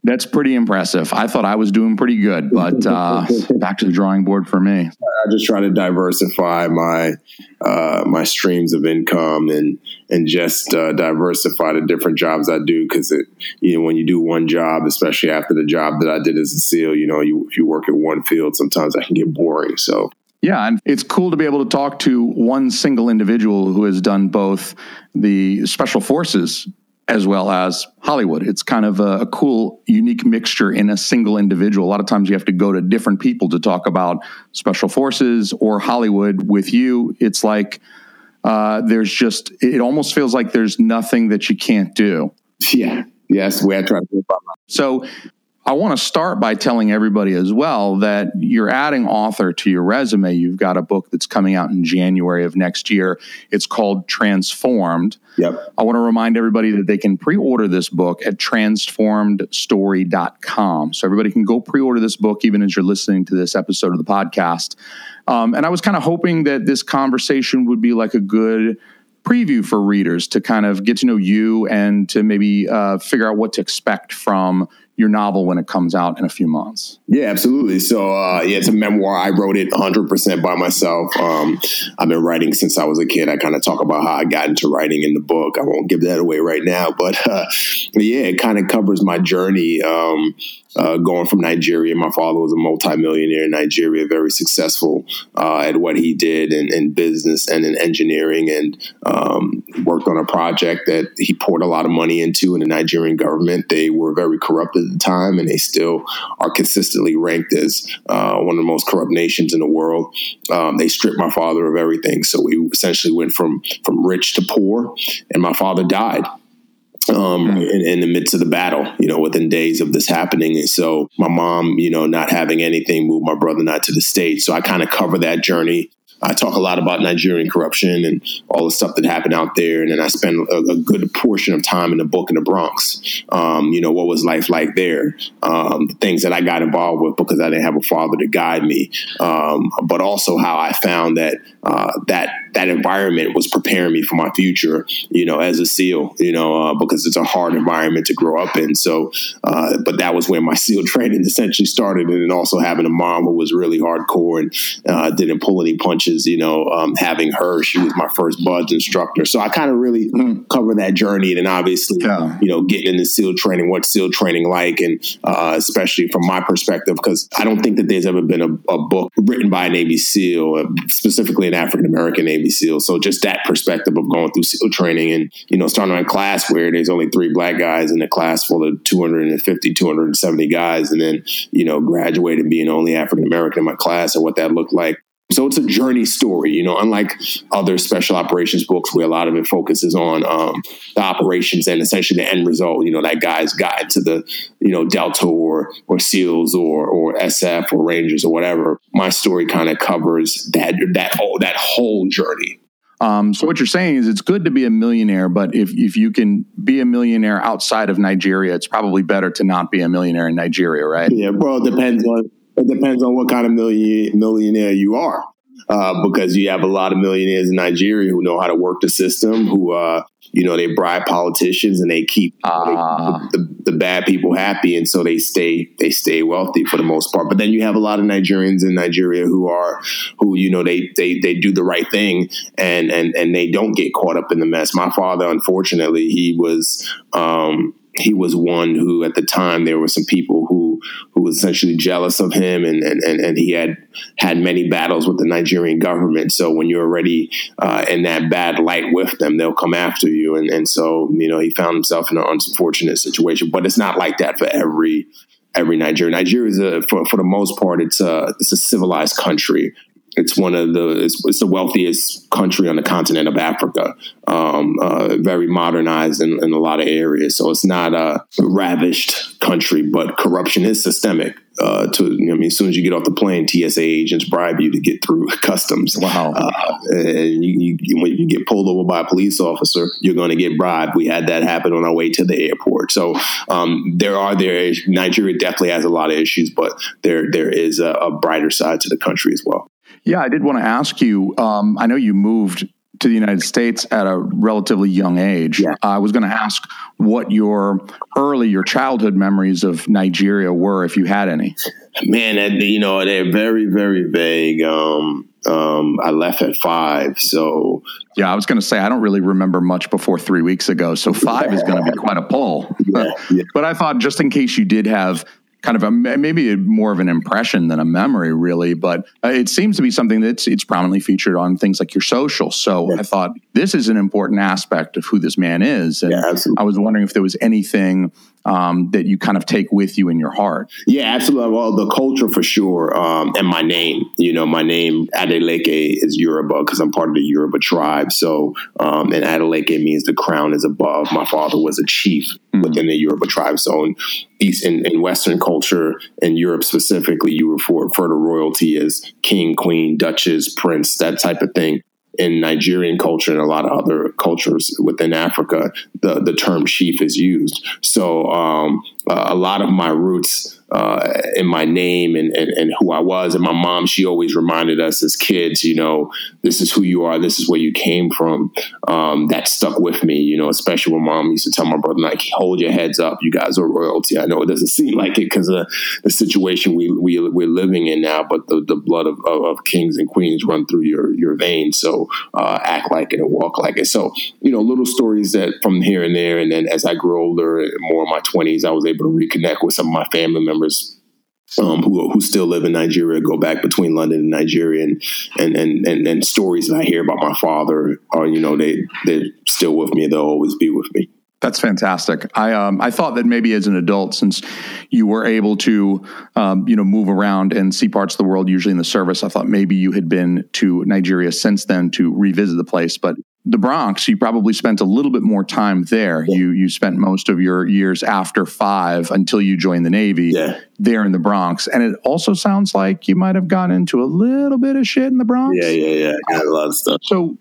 That's pretty impressive. I thought I was doing pretty good, but uh, [LAUGHS] back to the drawing board for me. I just try to diversify my uh, my streams of income and and just uh, diversify the different jobs I do because it you know when you do one job, especially after the job that I did as a SEAL, you know you if you work in one field, sometimes that can get boring. So yeah, and it's cool to be able to talk to one single individual who has done both the special forces as well as Hollywood. It's kind of a, a, cool, unique mixture in a single individual. A lot of times you have to go to different people to talk about special forces or Hollywood. With you, it's like uh, there's just, it almost feels like there's nothing that you can't do. Yeah. Yes, the way I try to So I want to start by telling everybody as well that you're adding author to your resume. You've got a book that's coming out in January of next year. It's called Transformed. Yep. I want to remind everybody that they can pre order this book at transformedstory.com. So everybody can go pre order this book even as you're listening to this episode of the podcast. Um, and I was kind of hoping that this conversation would be like a good preview for readers to kind of get to know you and to maybe uh, figure out what to expect from your novel when it comes out in a few months. Yeah, absolutely. So, uh, yeah, it's a memoir. I wrote it 100% by myself. Um, I've been writing since I was a kid. I kind of talk about how I got into writing in the book. I won't give that away right now, but uh, yeah, it kind of covers my journey. Um, uh, going from Nigeria. My father was a multimillionaire in Nigeria, very successful uh, at what he did in, in, business and in engineering, and um, worked on a project that he poured a lot of money into in the Nigerian government. They were very corrupt at the time, and they still are consistently ranked as uh, one of the most corrupt nations in the world. Um, they stripped my father of everything, so we essentially went from from rich to poor, and my father died um, in, in, the midst of the battle, you know, within days of this happening. And so my mom, you know, not having anything moved my brother not to the States. So I kind of cover that journey I talk a lot about Nigerian corruption and all the stuff that happened out there. And then I spend a, a good portion of time in the book in the Bronx. Um, you know, what was life like there? Um, the things that I got involved with because I didn't have a father to guide me. Um, but also how I found that uh, that that environment was preparing me for my future, you know, as a SEAL, you know, uh, because it's a hard environment to grow up in. So, uh, but that was when my [LAUGHS] SEAL training essentially started. And then also having a mom who was really hardcore and uh, didn't pull any punches you know, um, having her, she was my first BUD/S instructor. So I kind of really mm. cover that journey. And then obviously, yeah. you know, getting into SEAL training, what's SEAL training like, and uh, especially from my perspective, because I don't think that there's ever been a, a book written by a Navy SEAL, uh, specifically an African American Navy SEAL. So just that perspective of going through SEAL training and, you know, starting a class where there's only three black guys in a class full of 250, 270 guys, and then, you know, graduated being only African American in my class and what that looked like. So it's a journey story, you know, unlike other special operations books where a lot of it focuses on um, the operations and essentially the end result. You know, that guy's to the, you know, Delta or or SEALs or or SF or Rangers or whatever. My story kind of covers that that whole that whole journey. Um, so what you're saying is it's good to be a millionaire, but if if you can be a millionaire outside of Nigeria, it's probably better to not be a millionaire in Nigeria, right? Yeah, well, it depends on it depends on what kind of million, millionaire you are. uh, because you have a lot of millionaires in Nigeria who know how to work the system, who uh, you know they bribe politicians and they keep Ah. the, the, the bad people happy, and so they stay they stay wealthy for the most part. But then you have a lot of Nigerians in Nigeria who are who you know they they they do the right thing and and and they don't get caught up in the mess. My father, unfortunately, he was. Um, he was one who at the time there were some people who who was essentially jealous of him and and, and, and he had had many battles with the Nigerian government. So when you're already uh, in that bad light with them they'll come after you. And and so you know he found himself in an unfortunate situation but it's not like that for every every Nigerian. Nigeria is a for, for the most part it's a it's a civilized country it's one of the it's, it's the wealthiest country on the continent of Africa. Um, uh, very modernized in, in a lot of areas, so it's not a ravished country. But corruption is systemic. Uh, to I mean, as soon as you get off the plane, TSA agents bribe you to get through [LAUGHS] customs. Wow. Uh, and you, you, when you get pulled over by a police officer, you're going to get bribed. We had that happen on our way to the airport. So um, there are there Nigeria definitely has a lot of issues, but there there is a, a brighter side to the country as well. Yeah, I did want to ask you. Um, I know you moved to the United States at a relatively young age. Yeah. I was going to ask what your early, your childhood memories of Nigeria were, if you had any. Man, you know they're very very vague. Um, um, I left at five, so Yeah, I was going to say I don't really remember much before three weeks ago, so five is going to be [LAUGHS] quite a pull. Yeah, yeah. But I thought just in case you did have kind of a maybe more of an impression than a memory, really. But uh, it seems to be something that's it's prominently featured on things like your social. So I thought this is an important aspect of who this man is, and Yeah, absolutely. I was wondering if there was anything um, that you kind of take with you in your heart. Yeah, absolutely. Well, the culture for sure, um, and my name. You know, my name Adeleke is Yoruba because I'm part of the Yoruba tribe. So, um, and Adeleke means the crown is above. My father was a chief within the Yoruba tribe. So, in East in, in Western culture, in Europe specifically, you refer, refer to royalty as king, queen, duchess, prince, that type of thing in Nigerian culture and a lot of other cultures within Africa, the, the term chief is used. So um, a lot of my roots uh, in my name and, and, and who I was, and my mom, she always reminded us as kids, you know, this is who you are, this is where you came from. Um, that stuck with me, you know, especially when mom used to tell my brother, like, hold your heads up, you guys are royalty. I know it doesn't [LAUGHS] seem like it because of the situation we, we, we're living in now, but the, the blood of, of, of kings and queens run through your, your veins. So uh, act like it and walk like it. So, you know, little stories that from here and there. And then as I grew older, more in my 20s, I was able to reconnect with some of my family members um, who who still live in Nigeria, go back between London and Nigeria, and and and and, and stories that I hear about my father are you know they they're still with me. They'll always be with me. That's fantastic. I um, I thought that maybe as an adult, since you were able to um, you know move around and see parts of the world, usually in the service, I thought maybe you had been to Nigeria since then to revisit the place. But the Bronx, you probably spent a little bit more time there. You you spent most of your years after five until you joined the Navy Yeah. there in the Bronx, and it also sounds like you might have gotten into a little bit of shit in the Bronx. Yeah, yeah, yeah. I got a lot of stuff. So,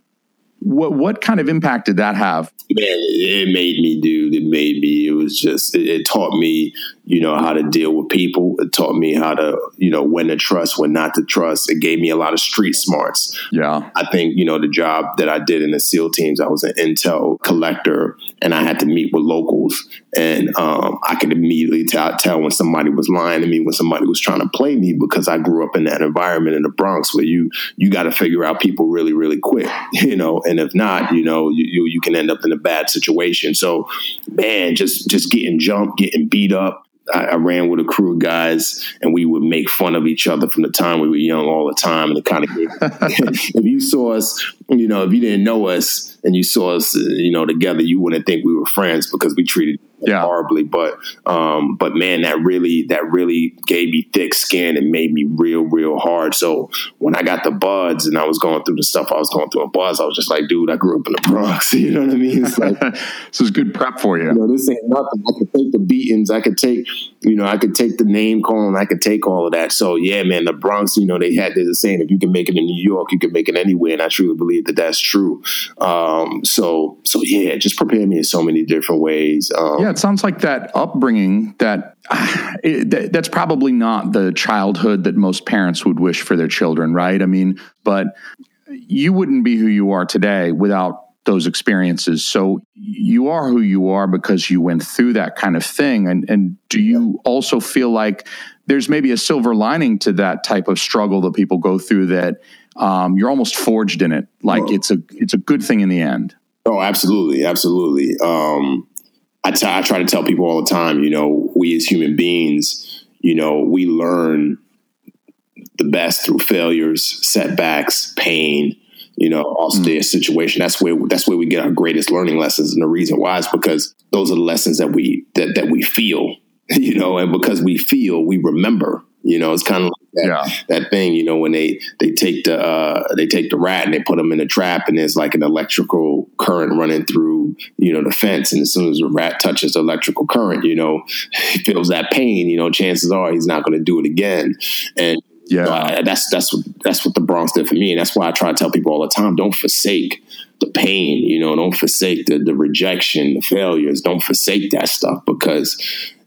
what what kind of impact did that have? man, it it made me, dude. It made me. It was just. It, it taught me, you know, how to deal with people. It taught me how to, you know, when to trust, when not to trust. It gave me a lot of street smarts. Yeah, I think, you know, the job that I did in the SEAL teams, I was an intel collector and I had to meet with locals. And um, I could immediately tell, tell when somebody was lying to me, when somebody was trying to play me, because I grew up in that environment in the Bronx where you you got to figure out people really, really quick, [LAUGHS] you know. And if not, you know, you, you you can end up in a bad situation. So, man, just just getting jumped, getting beat up. I, I ran with a crew of guys, and we would make fun of each other from the time we were young all the time. And it kind of, [LAUGHS] [LAUGHS] if you saw us, you know, if you didn't know us and you saw us, uh, you know, together, you wouldn't think we were friends because we treated Yeah. horribly. But, um, but man, that really, that really gave me thick skin and made me real, real hard. So when I got the BUD/S and I was going through the stuff I was going through in BUD/S, I was just like, dude, I grew up in the Bronx. [LAUGHS] You know what I mean? It's like, [LAUGHS] this is good prep for you. you know, this ain't nothing. I could take the beatings. I could take You know, I could take the name calling, I could take all of that. So yeah, man, the Bronx, you know, they had there's a saying if you can make it in New York, you can make it anywhere, and I truly believe that that's true. Um, so so yeah, just prepare me in so many different ways. Um, Yeah, it sounds like that upbringing that, [SIGHS] it, that that's probably not the childhood that most parents would wish for their children, right? I mean, but you wouldn't be who you are today without those experiences. So you are who you are because you went through that kind of thing. And and do you also feel like there's maybe a silver lining to that type of struggle that people go through that um, you're almost forged in it, like it's a it's a good thing in the end. Oh, absolutely, absolutely. Um, I, t- I try to tell people all the time, you know, we as human beings, you know, we learn the best through failures, setbacks, pain, you know, austere mm. situation. That's where that's where we get our greatest learning lessons. And the reason why is because those are the lessons that we that that we feel, [LAUGHS] you know, and because we feel, we remember. You know, it's kind of like that, Yeah. that thing, you know, when they they take the uh, they take the rat and they put them in a trap, and there's like an electrical current running through, you know, the fence, and as soon as the rat touches the electrical current, you know, [LAUGHS] he feels that pain. You know, chances are he's not going to do it again, and Yeah. that's that's what that's what the Bronx did for me, and that's why I try to tell people all the time: don't forsake the pain. You know, don't forsake the the rejection, the failures. Don't forsake that stuff because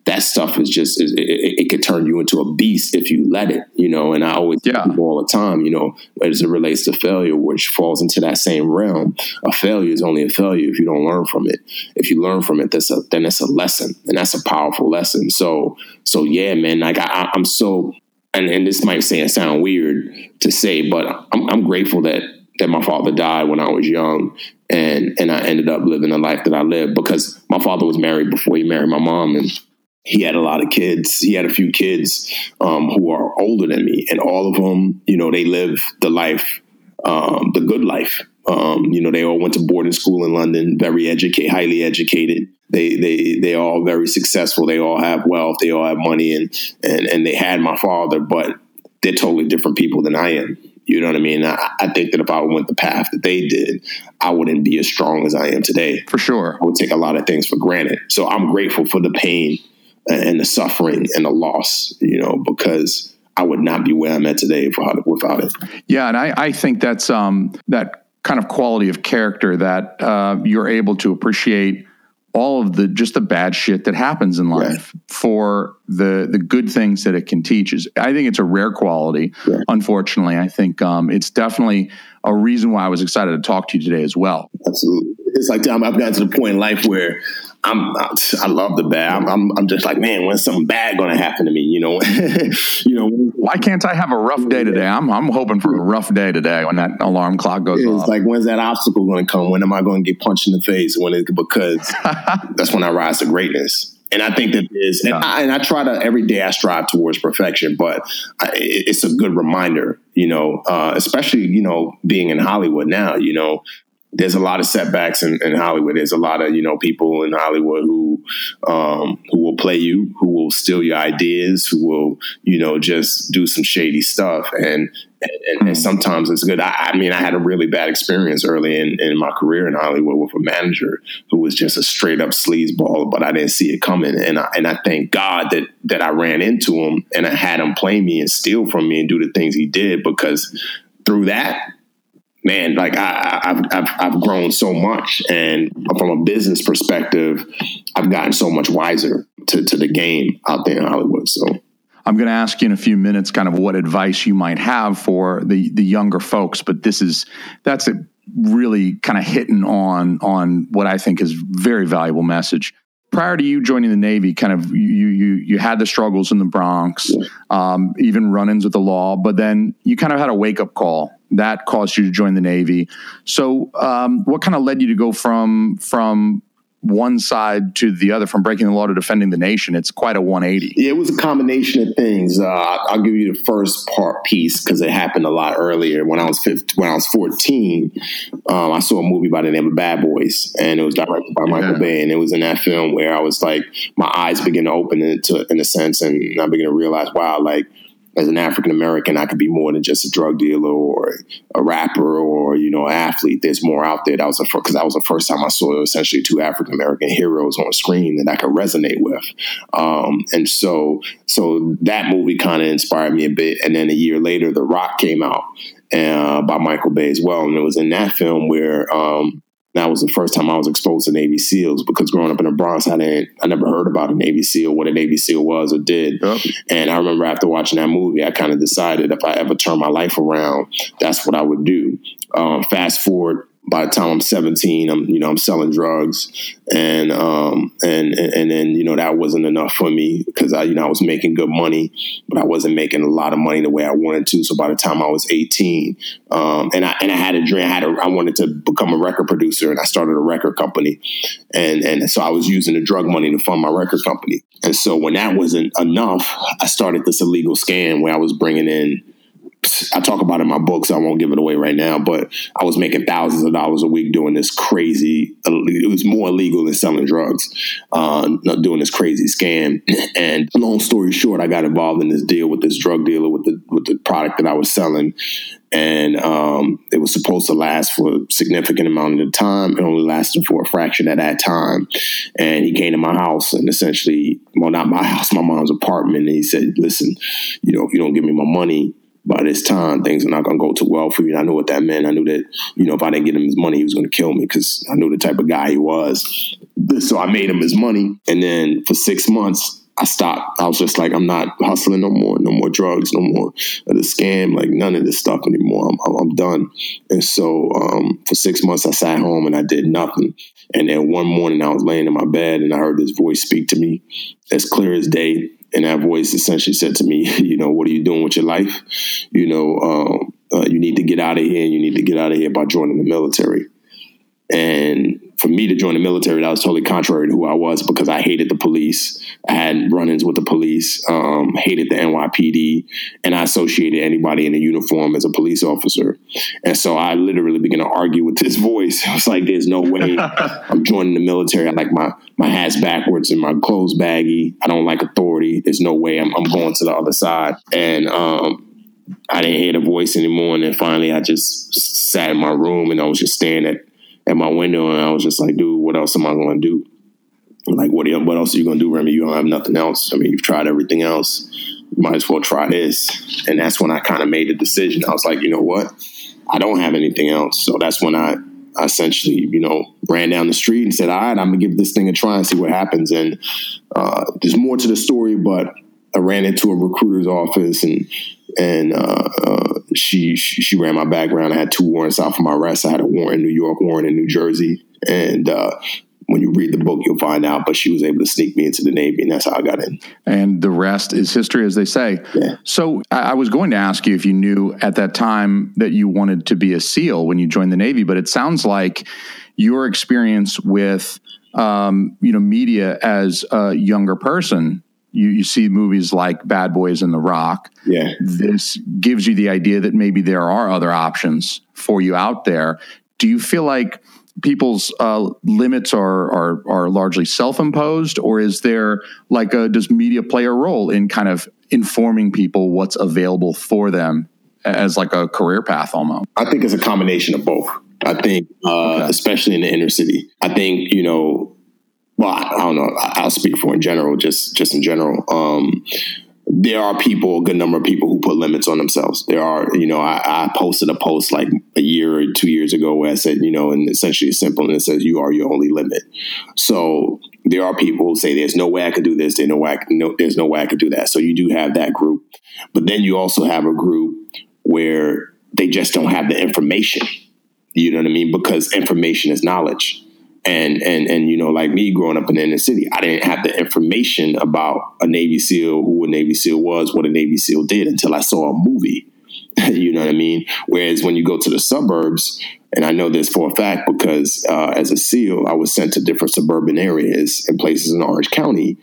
that stuff is just it, it, it could turn you into a beast if you let it. You know, and I always tell Yeah. people all the time, you know, as it relates to failure, which falls into that same realm. A failure is only a failure if you don't learn from it. If you learn from it, that's a then it's a lesson, and that's a powerful lesson. So so yeah, man, like I, I'm so and, and this might say sound weird to say, but I'm, I'm grateful that that my father died when I was young, and and I ended up living the life that I lived because my father was married before he married my mom, and he had a lot of kids. He had a few kids um, who are older than me, and all of them, you know, they live the life, um, the good life. Um, you know, they all went to boarding school in London, very educated, highly educated. They they they all very successful. They all have wealth. They all have money, and and and they had my father, but they're totally different people than I am. You know what I mean? I, I think that if I went the path that they did, I wouldn't be as strong as I am today. For sure. I would take a lot of things for granted. So I'm grateful for the pain and the suffering and the loss, you know, because I would not be where I'm at today without, without it. Yeah, and I, I think that's um, that kind of quality of character that uh, you're able to appreciate all of the just the bad shit that happens in life for the the good things that it can teach. Is I think it's a rare quality. Yeah. Unfortunately, I think um, it's definitely a reason why I was excited to talk to you today as well. Absolutely. It's like I've gotten to the point in life where I'm, I love the bad. I'm, I'm, I'm just like, man, when's something bad going to happen to me? You know, [LAUGHS] you know, Why can't I have a rough day today? I'm I'm hoping for a rough day today when that alarm clock goes it's off. It's like, when's that obstacle going to come? When am I going to get punched in the face? When it, because [LAUGHS] that's when I rise to greatness. And I think that is, and, I, and I try to every day I strive towards perfection, but I, it's a good reminder, you know, uh, especially you know being in Hollywood now, you know, there's a lot of setbacks in, in Hollywood. There's a lot of you know people in Hollywood who um, who will play you, who will steal your ideas, who will you know just do some shady stuff, and and, and sometimes it's good. I, I mean, I had a really bad experience early in, in my career in Hollywood with a manager who was just a straight up sleazeball, but I didn't see it coming, and I, and I thank God that that I ran into him and I had him play me and steal from me and do the things he did because through that man, like I, I've, I've I've grown so much, and from a business perspective, I've gotten so much wiser to to the game out there in Hollywood. So I'm going to ask you in a few minutes kind of what advice you might have for the the younger folks, but this is that's a really kind of hitting on on what I think is very valuable message. Prior to you joining the Navy, kind of you you you had the struggles in the Bronx, um, even run-ins with the law, but then you kind of had a wake-up call that caused you to join the Navy. So, um, what kind of led you to go from from one side to the other, from breaking the law to defending the nation? It's quite a 180. yeah, it was a combination of things. Uh, I'll give you the first part piece because it happened a lot earlier. When I was 15, when I was fourteen, um, I saw a movie by the name of Bad Boys, and it was directed by Michael Yeah. Bay, and it was in that film where I was like, my eyes began to open into in a sense, and I began to realize, wow, like as an African American, I could be more than just a drug dealer or a rapper or you know, athlete. There's more out there. That was because that was the first time I saw essentially two African American heroes on screen that I could resonate with. Um, and so, so that movie kind of inspired me a bit. And then a year later, The Rock came out uh, by Michael Bay as well, and it was in that film where. Um, that was the first time I was exposed to Navy SEALs because growing up in the Bronx, I didn't, I never heard about a Navy SEAL, what a Navy SEAL was or did. Yep. And I remember after watching that movie, I kind of decided if I ever turn my life around, that's what I would do. Um, fast forward by the time I'm 17, I'm you know I'm selling drugs, and um and and then you know that wasn't enough for me because I you know I was making good money, but I wasn't making a lot of money the way I wanted to. So by the time I was 18, um, and I and I had a dream, I had a, I wanted to become a record producer, and I started a record company, and and so I was using the drug money to fund my record company. And so when that wasn't enough, I started this illegal scam where I was bringing in I talk about in my book, so I won't give it away right now. But I was making thousands of dollars a week doing this crazy. It was more illegal than selling drugs, uh, doing this crazy scam. [CLEARS THROAT] And long story short, I got involved in this deal with this drug dealer with the with the product that I was selling, and um, it was supposed to last for a significant amount of time. It only lasted for a fraction of that time. And he came to my house and essentially, well, not my house, my mom's apartment, and he said, "Listen, you know, if you don't give me my money." By this time, things are not going to go too well for you. And I knew what that meant. I knew that, you know, if I didn't get him his money, he was going to kill me because I knew the type of guy he was. So I made him his money. And then for six months, I stopped. I was just like, I'm not hustling no more, no more drugs, no more of the scam, like none of this stuff anymore. I'm, I'm done. And so um, for six months, I sat home and I did nothing. And then one morning, I was laying in my bed and I heard this voice speak to me as clear as day and that voice essentially said to me, [LAUGHS] you know, what are you doing with your life? You know, um, uh, you need to get out of here and you need to get out of here by joining the military. And for me to join the military, that was totally contrary to who I was because I hated the police. I had run-ins with the police, um, hated the NYPD, and I associated anybody in a uniform as a police officer. And so I literally began to argue with this voice. [LAUGHS] I was like, "There's no way [LAUGHS] I'm joining the military. I like my my hat's backwards and my clothes baggy. I don't like authority. There's no way I'm, I'm going to the other side." And um, I didn't hear the voice anymore. And then finally, I just sat in my room and I was just staring at at my window, and I was just like, dude, what else am I going to do? Like, what, what else are you going to do, Remi? You don't have nothing else. I mean, you've tried everything else. You might as well try this. And that's when I kind of made the decision. I was like, you know what? I don't have anything else. So that's when I, I essentially, you know, ran down the street and said, all right, I'm going to give this thing a try and see what happens. And uh, there's more to the story, but I ran into a recruiter's office and and uh, uh, she, she ran my background. I had two warrants out for my arrest. I had a warrant in New York, warrant in New Jersey, and uh, when you read the book, you'll find out. But she was able to sneak me into the Navy, and that's how I got in. And the rest is history, as they say. Yeah. So I was going to ask you if you knew at that time that you wanted to be a SEAL when you joined the Navy, but it sounds like your experience with um, you know media as a younger person you, you see movies like Bad Boys and The Rock. Yeah. This gives you the idea that maybe there are other options for you out there. Do you feel like people's uh, limits are, are are largely self imposed, or is there like a, does media play a role in kind of informing people what's available for them as like a career path almost? I think it's a combination of both. I think, uh, okay. especially in the inner city, I think you know well, I, I don't know. I, will speak for in general, just just in general. Um, there are people, a good number of people who put limits on themselves. There are, you know, I, I, posted a post like a year or two years ago where I said, you know, and essentially it's simple and it says you are your only limit. So there are people who say there's no way I could do this, there's no way I can, no, there's no way I could do that. So you do have that group, but then you also have a group where they just don't have the information. You know what I mean? Because information is knowledge and and and you know like me growing up in the inner city i didn't have the information about a navy seal who a navy seal was what a navy seal did until i saw a movie. [LAUGHS] You know what i mean? Whereas when you go to the suburbs and i know this for a fact because uh, as a seal i was sent to different suburban areas and places in orange county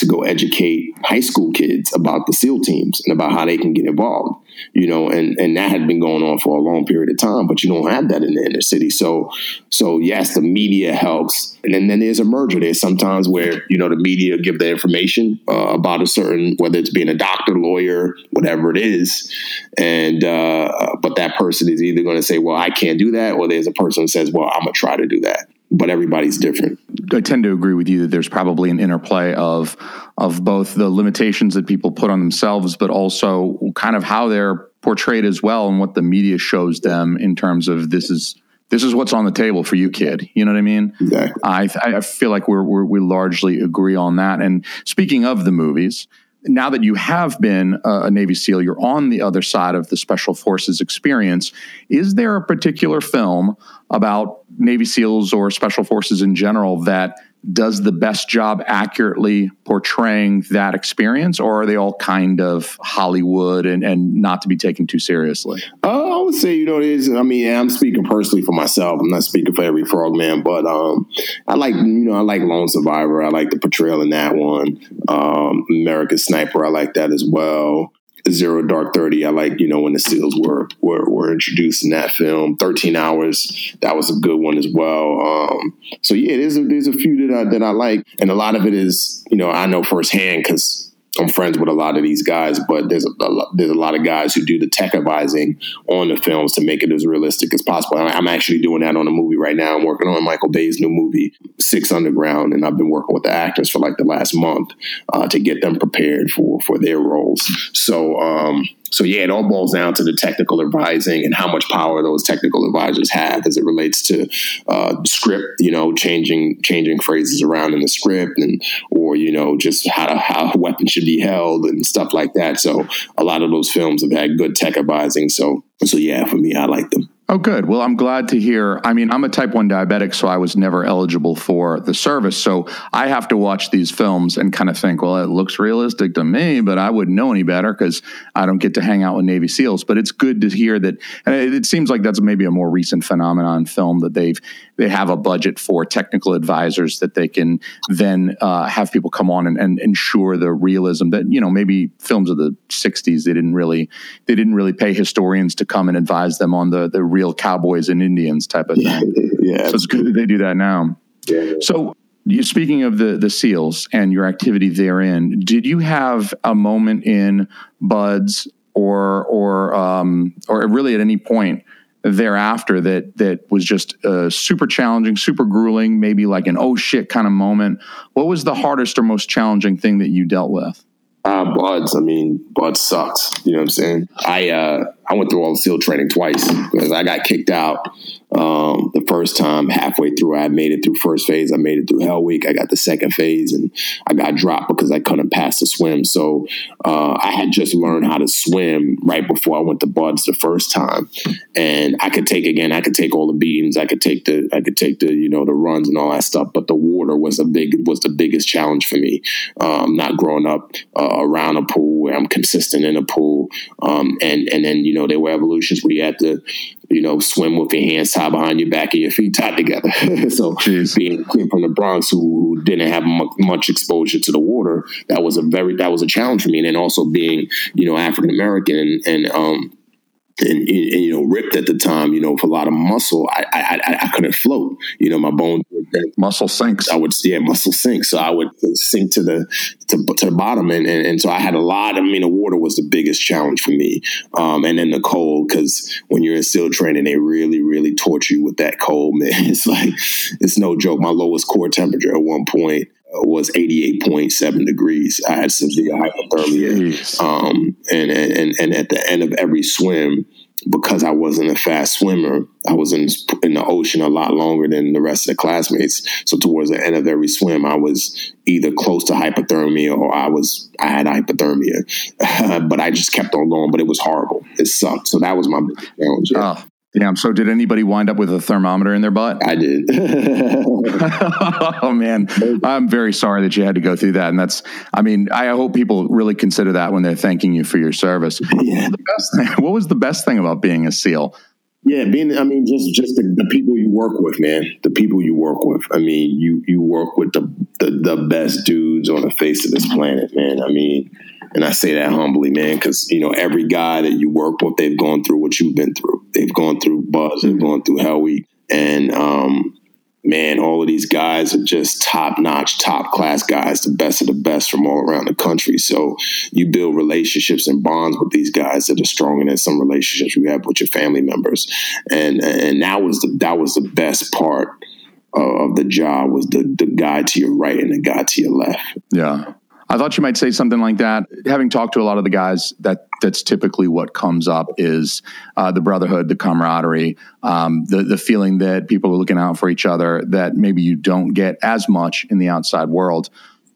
to go educate high school kids about the SEAL teams and about how they can get involved. You know, and and that had been going on for a long period of time, but you don't have that in the inner city. So, so yes, the media helps, and then, then there's a merger. There's sometimes where you know the media give the information uh, about a certain whether it's being a doctor, lawyer, whatever it is, and uh, but that person is either going to say, "Well, I can't do that," or there's a person that says, "Well, I'm gonna try to do that." But everybody's different. I tend to agree with you that there's probably an interplay of of both the limitations that people put on themselves, but also kind of how they're portrayed as well, and what the media shows them in terms of this is this is what's on the table for you, kid. You know what I mean? Exactly. I I feel like we're, we're we largely agree on that. And speaking of the movies, now that you have been a Navy SEAL, you're on the other side of the Special Forces experience. Is there a particular film about Navy SEALs or Special Forces in general that does the best job accurately portraying that experience, or are they all kind of Hollywood and, and not to be taken too seriously? Uh, I would say, you know, it is. I mean, I'm speaking personally for myself. I'm not speaking for every frogman, but um, I like, you know, I like Lone Survivor. I like the portrayal in that one. Um, American Sniper, I like that as well. Zero Dark Thirty. I like you know when the SEALs were were, were introduced in that film. Thirteen Hours. That was a good one as well. Um, so yeah, there's a, there's a few that I, that I like, and a lot of it is you know I know firsthand because I'm friends with a lot of these guys, but there's a, a, there's a lot of guys who do the tech advising on the films to make it as realistic as possible. I'm actually doing that on a movie right now. I'm working on Michael Bay's new movie, Six Underground, and I've been working with the actors for like the last month uh, to get them prepared for for their roles. So. Um, so yeah, it all boils down to the technical advising and how much power those technical advisors have as it relates to uh, script. You know, changing changing phrases around in the script, and or you know just how to, how a weapon should be held and stuff like that. So a lot of those films have had good tech advising. So so yeah, for me, I like them. Oh, good. Well, I'm glad to hear. I mean, I'm a type 1 diabetic, so I was never eligible for the service. So I have to watch these films and kind of think, well, it looks realistic to me, but I wouldn't know any better because I don't get to hang out with Navy SEALs. But it's good to hear that. And it, it seems like that's maybe a more recent phenomenon film that they've they have a budget for technical advisors that they can then uh, have people come on and, and ensure the realism that you know maybe films of the 60s they didn't really they didn't really pay historians to come and advise them on the the real cowboys and Indians type of thing. [LAUGHS] Yeah, so it's good that they do that now. Yeah. So, you, speaking of the the SEALs and your activity therein, did you have a moment in BUD/S or or um, or really at any point thereafter that that was just uh, super challenging, super grueling, maybe like an oh shit kind of moment? What was the hardest or most challenging thing that you dealt with? Uh, BUD/S. I mean, BUD/S sucks. You know what I'm saying? I uh, I went through all the SEAL training twice because I got kicked out um, the first time. Halfway through, I made it through first phase. I made it through Hell Week. I got the second phase, and I got dropped because I couldn't pass the swim. So uh, I had just learned how to swim right before I went to BUD/S the first time, and I could take again. I could take all the beatings. I could take the I could take the you know the runs and all that stuff. But the water was a big was the biggest challenge for me. Um, not growing up uh, around a pool I'm consistent in a pool, um, and and then you know there were evolutions where you had to you know, swim with your hands tied behind your back and your feet tied together. [LAUGHS] so Jeez. being from the Bronx, who, who didn't have mu- much exposure to the water, that was a very that was a challenge for me. And then also being, you know, African American and, and um and, and, you know ripped at the time, you know, for a lot of muscle, I I, I, I couldn't float. You know, my bones Muscle sinks. I would yeah muscle sink, so I would sink to the to, to the bottom, and, and and so I had a lot. Of I mean, the water was the biggest challenge for me, um, and then the cold because when you're in SEAL training, they really really torture you with that cold, man. [LAUGHS] It's like it's no joke. My lowest core temperature at one point was 88.7 degrees. I had severe hypothermia. Um, and, and, and at the end of every swim, because I wasn't a fast swimmer, I was in, in the ocean a lot longer than the rest of the classmates. So towards the end of every swim, I was either close to hypothermia or I was I had hypothermia. [LAUGHS] but I just kept on going. But it was horrible. It sucked. So that was my challenge. Oh, damn. So did anybody wind up with a thermometer in their butt? I did. [LAUGHS] [LAUGHS] oh man, I'm very sorry that you had to go through that. And that's, I mean, I hope people really consider that when they're thanking you for your service. Yeah. The best thing, [LAUGHS] what was the best thing about being a SEAL? Yeah, being I mean just just the, the people you work with, man. The people you work with. I mean, you you work with the the the best dudes on the face of this planet, man. I mean, and I say that humbly, man, because you know every guy that you work with, they've gone through what you've been through. They've gone through BUD/S, they've gone through Hell Week, and um, man, all of these guys are just top notch, top class guys, the best of the best from all around the country. So you build relationships and bonds with these guys that are stronger than some relationships you have with your family members. And and that was the that was the best part of the job was the the guy to your right and the guy to your left. Yeah. I thought you might say something like that. Having talked to a lot of the guys, that that's typically what comes up is uh, the brotherhood, the camaraderie, um, the the feeling that people are looking out for each other that maybe you don't get as much in the outside world.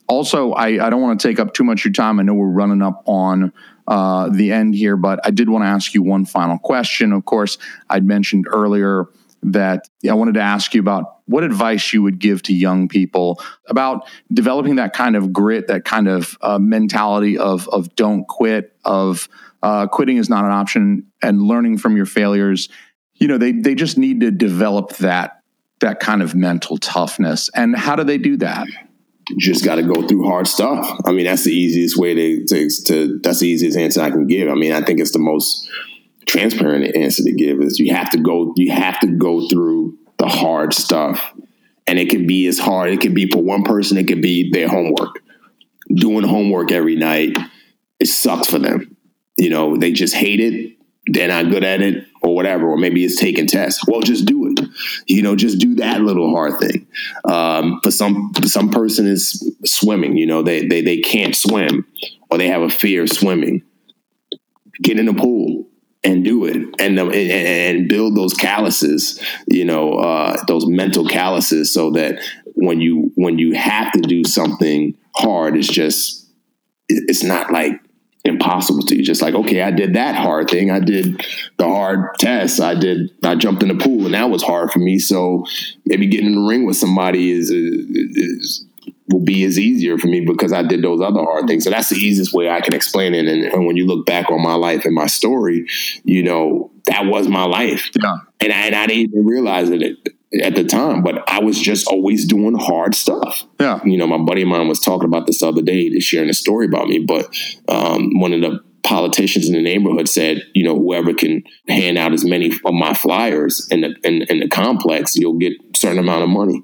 Also, I, I don't want to take up too much of your time. I know we're running up on uh, the end here, but I did want to ask you one final question. Of course, I'd mentioned earlier that I wanted to ask you about what advice you would give to young people about developing that kind of grit, that kind of uh, mentality of of don't quit, of uh, quitting is not an option, and learning from your failures. You know, they they just need to develop that that kind of mental toughness. And how do they do that? just got to go through hard stuff. I mean, that's the easiest way to, to, to, that's the easiest answer I can give. I mean, I think it's the most transparent answer to give is you have to go you have to go through the hard stuff. And it can be as hard it can be for one person it can be their homework. Doing homework every night it sucks for them. You know they just hate it they're not good at it or whatever or maybe it's taking tests. Well just do it. You know just do that little hard thing. Um, for some some person is swimming you know they, they they can't swim or they have a fear of swimming. Get in the pool and do it and, and, and build those calluses, you know, uh, those mental calluses, so that when you when you have to do something hard, it's just it's not like impossible to you. Just like okay, I did that hard thing, I did the hard test, I did I jumped in the pool, and that was hard for me. So maybe getting in the ring with somebody is is will be as easier for me because I did those other hard things. So that's the easiest way I can explain it. And, and when you look back on my life and my story, you know, that was my life. Yeah. And, I, and I didn't even realize it at the time, but I was just always doing hard stuff. Yeah. You know, my buddy of mine was talking about this the other day, sharing a story about me, but um, one of the politicians in the neighborhood said, you know, whoever can hand out as many of my flyers in the, in, in the complex, you'll get a certain amount of money.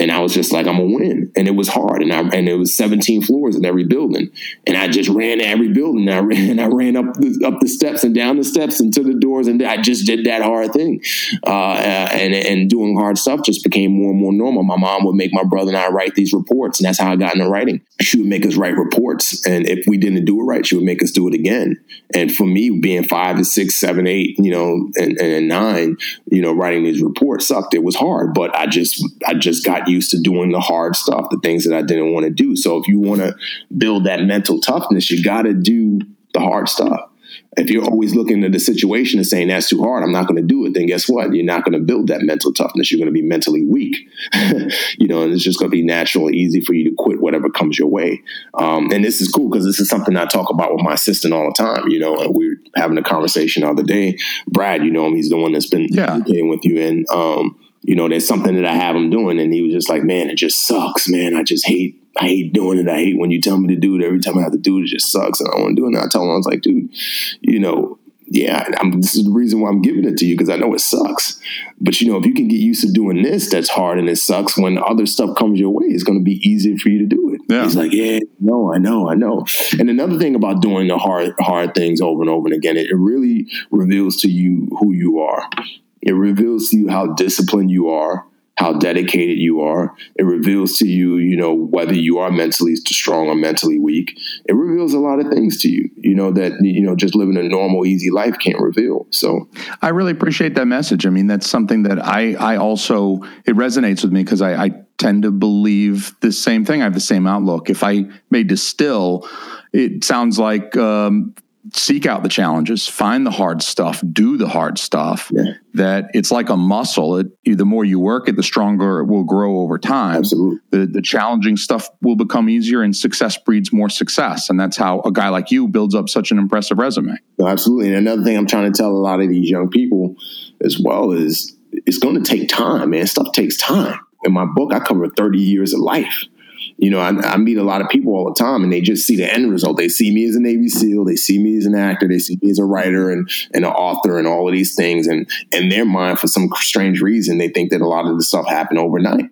And I was just like, I'm gonna win. And it was hard. And I and it was 17 floors in every building. And I just ran every building. And I ran, I ran up the, up the steps and down the steps and to the doors. And I just did that hard thing. Uh, and and doing hard stuff just became more and more normal. My mom would make my brother and I write these reports, and that's how I got into writing. She would make us write reports, and if we didn't do it right, she would make us do it again. And for me, being five to six, seven, eight, you know, and, and nine, you know, writing these reports sucked. It was hard, but I just I just got used to doing the hard stuff, the things that I didn't want to do. So if you want to build that mental toughness, you got to do the hard stuff. If you're always looking at the situation and saying that's too hard, I'm not going to do it, then guess what? You're not going to build that mental toughness. You're going to be mentally weak, [LAUGHS] you know, and it's just going to be natural and easy for you to quit whatever comes your way. Um, and this is cool because this is something I talk about with my assistant all the time. You know, and we are having a conversation the other day. Brad, you know him; he's the one that's been yeah. with you, and um, you know, there's something that I have him doing. And he was just like, man, it just sucks, man. I just hate, I hate doing it. I hate when you tell me to do it. Every time I have to do it, it just sucks. And I don't want to do it. And I tell him, I was like, dude, you know, yeah, I'm, this is the reason why I'm giving it to you because I know it sucks. But you know, if you can get used to doing this, that's hard and it sucks. When other stuff comes your way, it's going to be easier for you to do it. Yeah. He's like, yeah, no, I know, I know. And another thing about doing the hard, hard things over and over and again, it, it really reveals to you who you are. It reveals to you how disciplined you are, how dedicated you are. It reveals to you, you know, whether you are mentally strong or mentally weak. It reveals a lot of things to you, you know, that, you know, just living a normal, easy life can't reveal. So I really appreciate that message. I mean, that's something that I, I also, it resonates with me because I, I tend to believe the same thing. I have the same outlook. If I may distill, it sounds like um, seek out the challenges, find the hard stuff, do the hard stuff. Yeah. That it's like a muscle. It, the more you work it, the stronger it will grow over time. Absolutely. The, the challenging stuff will become easier, and success breeds more success. And that's how a guy like you builds up such an impressive resume. No, absolutely. And another thing I'm trying to tell a lot of these young people as well is it's going to take time, man. Stuff takes time. In my book, I cover 30 years of life You know, I, I meet a lot of people all the time, and they just see the end result. They see me as a Navy SEAL, they see me as an actor, they see me as a writer and, and an author, and all of these things. And in their mind, for some strange reason, they think that a lot of this stuff happened overnight.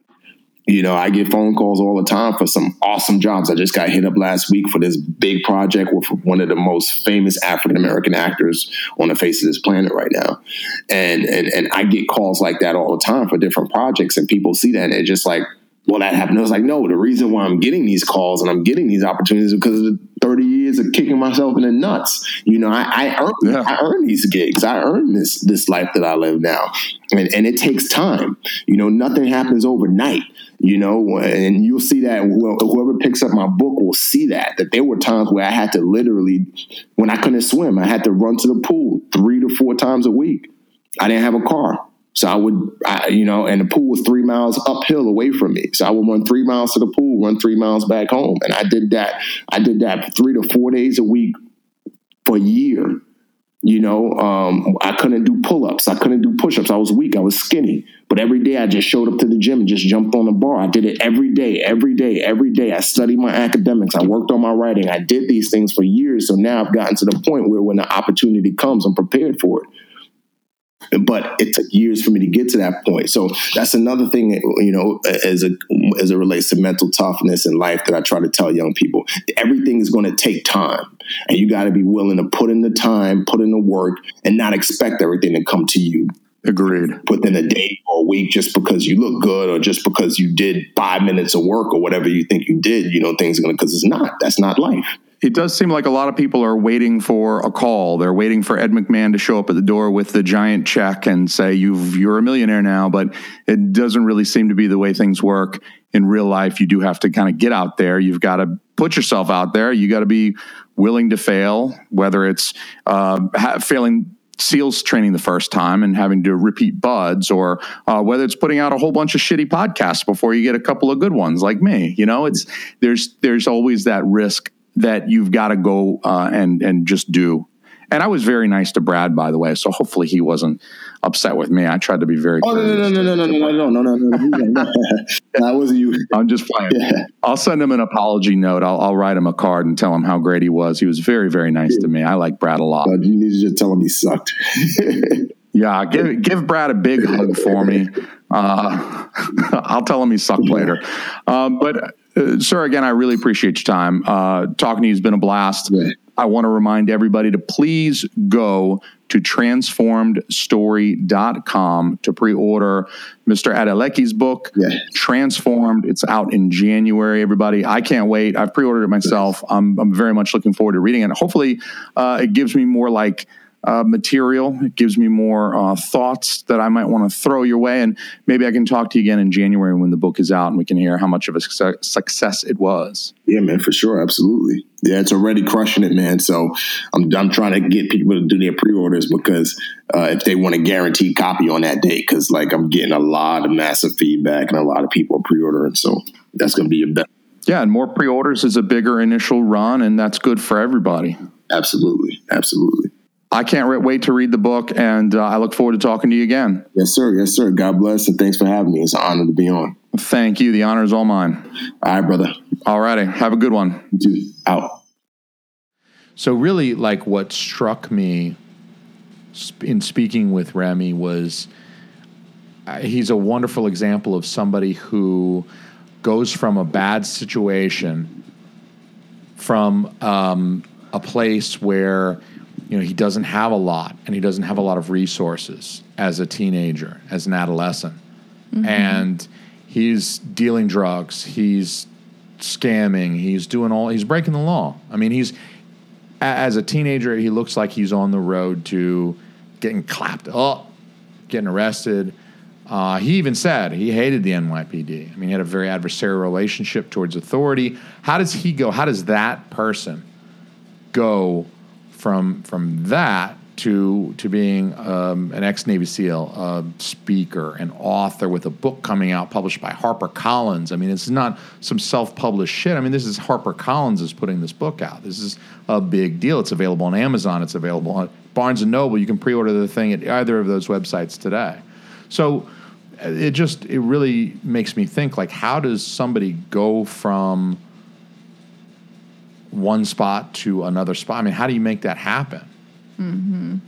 You know, I get phone calls all the time for some awesome jobs. I just got hit up last week for this big project with one of the most famous African American actors on the face of this planet right now. And, and and I get calls like that all the time for different projects, and people see that and it's just like, well, that happened. I was like, no, the reason why I'm getting these calls and I'm getting these opportunities is because of the 30 years of kicking myself in the nuts. You know, I, I earned Yeah. I earned these gigs. I earned this this life that I live now. And and it takes time. You know, nothing happens overnight. You know, and you'll see that wh- whoever picks up my book will see that that there were times where I had to literally, when I couldn't swim, I had to run to the pool three to four times a week. I didn't have a car. So I would, I, you know, and the pool was three miles uphill away from me. So I would run three miles to the pool, run three miles back home. And I did that. I did that three to four days a week for a year. You know, um, I couldn't do pull ups. I couldn't do push ups. I was weak. I was skinny. But every day I just showed up to the gym and just jumped on the bar. I did it every day, every day, every day. I studied my academics. I worked on my writing. I did these things for years. So now I've gotten to the point where when the opportunity comes, I'm prepared for it but it took years for me to get to that point. So that's another thing, you know, as a as it relates to mental toughness in life that I try to tell young people. Everything is going to take time, and you got to be willing to put in the time, put in the work, and not expect everything to come to you Agreed. within a day or a week just because you look good or just because you did five minutes of work or whatever you think you did. You know, things are going to because it's not. That's not life. It does seem like a lot of people are waiting for a call. They're waiting for Ed McMahon to show up at the door with the giant check and say, You've, You're a millionaire now. But it doesn't really seem to be the way things work in real life. You do have to kind of get out there. You've got to put yourself out there. You got to be willing to fail, whether it's uh, ha- failing SEALs training the first time and having to repeat BUD/S, or uh, whether it's putting out a whole bunch of shitty podcasts before you get a couple of good ones like me. You know, it's there's there's always that risk that you've got to go uh, and and just do. And I was very nice to Brad, by the way, so hopefully he wasn't upset with me. I tried to be very. Oh no no no no no no no no no no no no [LAUGHS] no! That wasn't you. I'm just playing. Yeah. I'll send him an apology note. I'll, I'll write him a card and tell him how great he was. He was very, very nice to me. I like Brad a lot. But you need to just tell him he sucked. [LAUGHS] Yeah, give give Brad a big hug for me. Uh, [LAUGHS] I'll tell him he sucked later. Um, but, uh, sir, again, I really appreciate your time. Uh, talking to you has been a blast. Yeah. I want to remind everybody to please go to transformedstory.com to pre-order Mr. Adeleke's book, Yeah. Transformed. It's out in January, everybody. I can't wait. I've pre-ordered it myself. I'm, I'm very much looking forward to reading it. Hopefully, uh, it gives me more like uh, material. It gives me more uh, thoughts that I might want to throw your way. And maybe I can talk to you again in January when the book is out and we can hear how much of a success, success it was. Yeah, man, for sure, absolutely. Yeah, it's already crushing it, man. So I'm I'm trying to get people to do their pre-orders because uh, if they want a guaranteed copy on that date, because like I'm getting a lot of massive feedback and a lot of people are pre-ordering, so that's going to be a bet. Yeah, and more pre-orders is a bigger initial run, and that's good for everybody. Absolutely, absolutely. I can't re- wait to read the book, and uh, I look forward to talking to you again. Yes, sir. Yes, sir. God bless and thanks for having me. It's an honor to be on. Thank you. The honor is all mine. All right, brother. All righty. Have a good one. You too. Out. So really, like what struck me in speaking with Remi was uh, he's a wonderful example of somebody who goes from a bad situation, from um, a place where you know he doesn't have a lot and he doesn't have a lot of resources as a teenager, as an adolescent, and he's dealing drugs, he's scamming, he's doing all, he's breaking the law. I mean, he's as a teenager, he looks like he's on the road to getting clapped up, getting arrested. Uh, he even said he hated the NYPD. I mean, he had a very adversarial relationship towards authority. How does he go? How does that person go from from that to to being um, an ex Navy SEAL, a speaker, an author with a book coming out published by HarperCollins? I mean, it's not some self published shit. I mean, this is HarperCollins is putting this book out. This is a big deal. It's available on Amazon. It's available on Barnes and Noble. You can pre order the thing at either of those websites today. So it just it really makes me think like how does somebody go from one spot to another spot? I mean, how do you make that happen?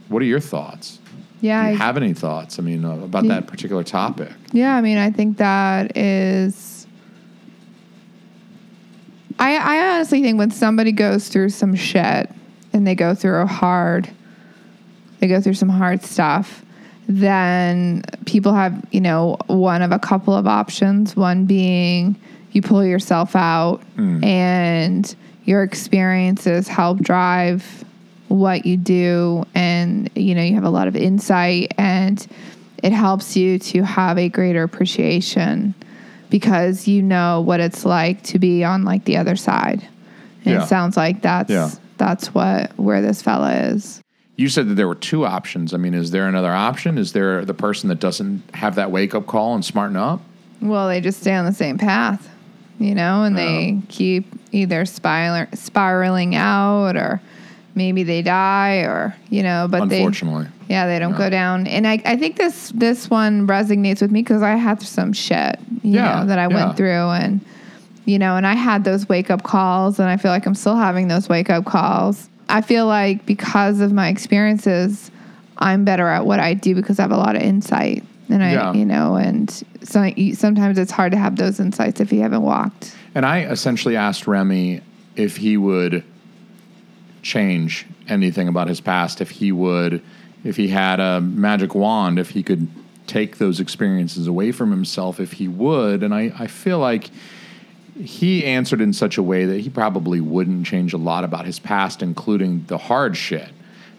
What are your thoughts? Yeah, Do you I- have any thoughts? I mean, uh, about Yeah. that particular topic? Yeah, I mean, I think that is. I I honestly think when somebody goes through some shit and they go through a hard, they go through some hard stuff, then people have you know one of a couple of options. One being you pull yourself out and your experiences help drive what you do and you know you have a lot of insight and it helps you to have a greater appreciation because you know what it's like to be on like the other side and Yeah. it sounds like that's Yeah. that's what where this fella is You said that there were two options. I mean, is there another option? Is there the person that doesn't have that wake up call and smarten up? well they just stay on the same path you know and they keep either spiral, spiraling out or maybe they die or you know but they Unfortunately. Yeah, they don't go down. And I, I think this this one resonates with me because I had some shit, you Yeah, know, that I yeah. went through and you know, and I had those wake up calls and I feel like I'm still having those wake up calls. I feel like because of my experiences, I'm better at what I do because I have a lot of insight. And I, Yeah. you know, and so sometimes it's hard to have those insights if you haven't walked. And I essentially asked Remi if he would change anything about his past, if he would, if he had a magic wand, if he could take those experiences away from himself, if he would. And I, I feel like he answered in such a way that he probably wouldn't change a lot about his past, including the hard shit,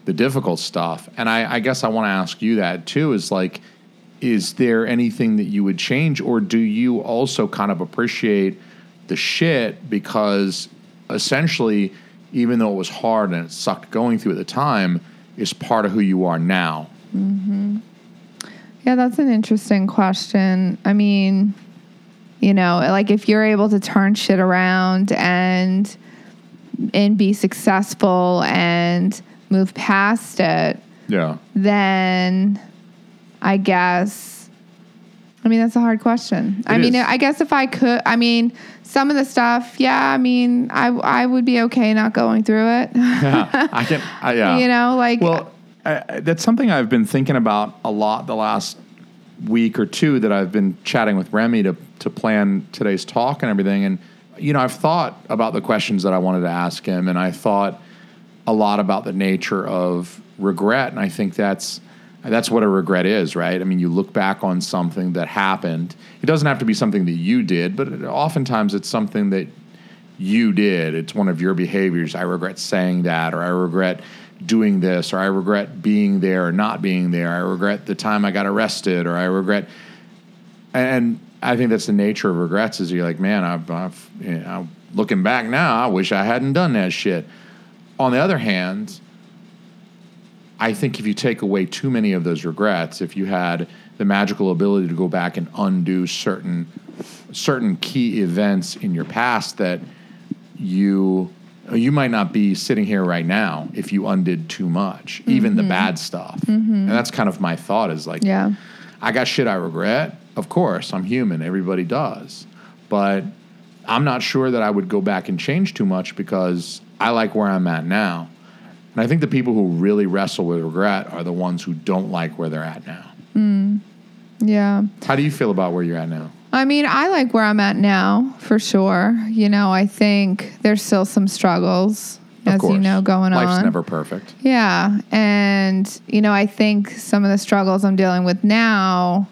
the difficult stuff. And I, I guess I want to ask you that too is like, is there anything that you would change, or do you also kind of appreciate the shit because essentially, even though it was hard and it sucked going through at the time, is part of who you are now? Mm-hmm. Yeah, that's an interesting question. I mean, you know, like if you're able to turn shit around and and be successful and move past it, Yeah. then I guess I mean that's a hard question. I mean, is. I guess if I could, I mean, some of the stuff, yeah, I mean, I I would be okay not going through it. Yeah. I can. [LAUGHS] I, yeah. you know, like Well, I- that's something I've been thinking about a lot the last week or two that I've been chatting with Remi to to plan today's talk and everything. And you know, I've thought about the questions that I wanted to ask him, and I thought a lot about the nature of regret, and I think that's that's what a regret is, right? I mean, you look back on something that happened. It doesn't have to be something that you did, but it, oftentimes it's something that you did. It's one of your behaviors. I regret saying that, or I regret doing this, or I regret being there or not being there. I regret the time I got arrested, or I regret. And I think that's the nature of regrets. Is you're like, man, I've, I've you know, looking back now, I wish I hadn't done that shit. On the other hand, I think if you take away too many of those regrets, if you had the magical ability to go back and undo certain certain key events in your past that you you might not be sitting here right now if you undid too much, even the mm-hmm. bad stuff. Mm-hmm. And that's kind of my thought is like yeah. I got shit I regret. Of course, I'm human. Everybody does. But I'm not sure that I would go back and change too much because I like where I'm at now. And I think the people who really wrestle with regret are the ones who don't like where they're at now. Hmm. Yeah. How do you feel about where you're at now? I mean, I like where I'm at now for sure. You know, I think there's still some struggles, Of as course. you know, going Life's on. Life's never perfect. Yeah. And, you know, I think some of the struggles I'm dealing with now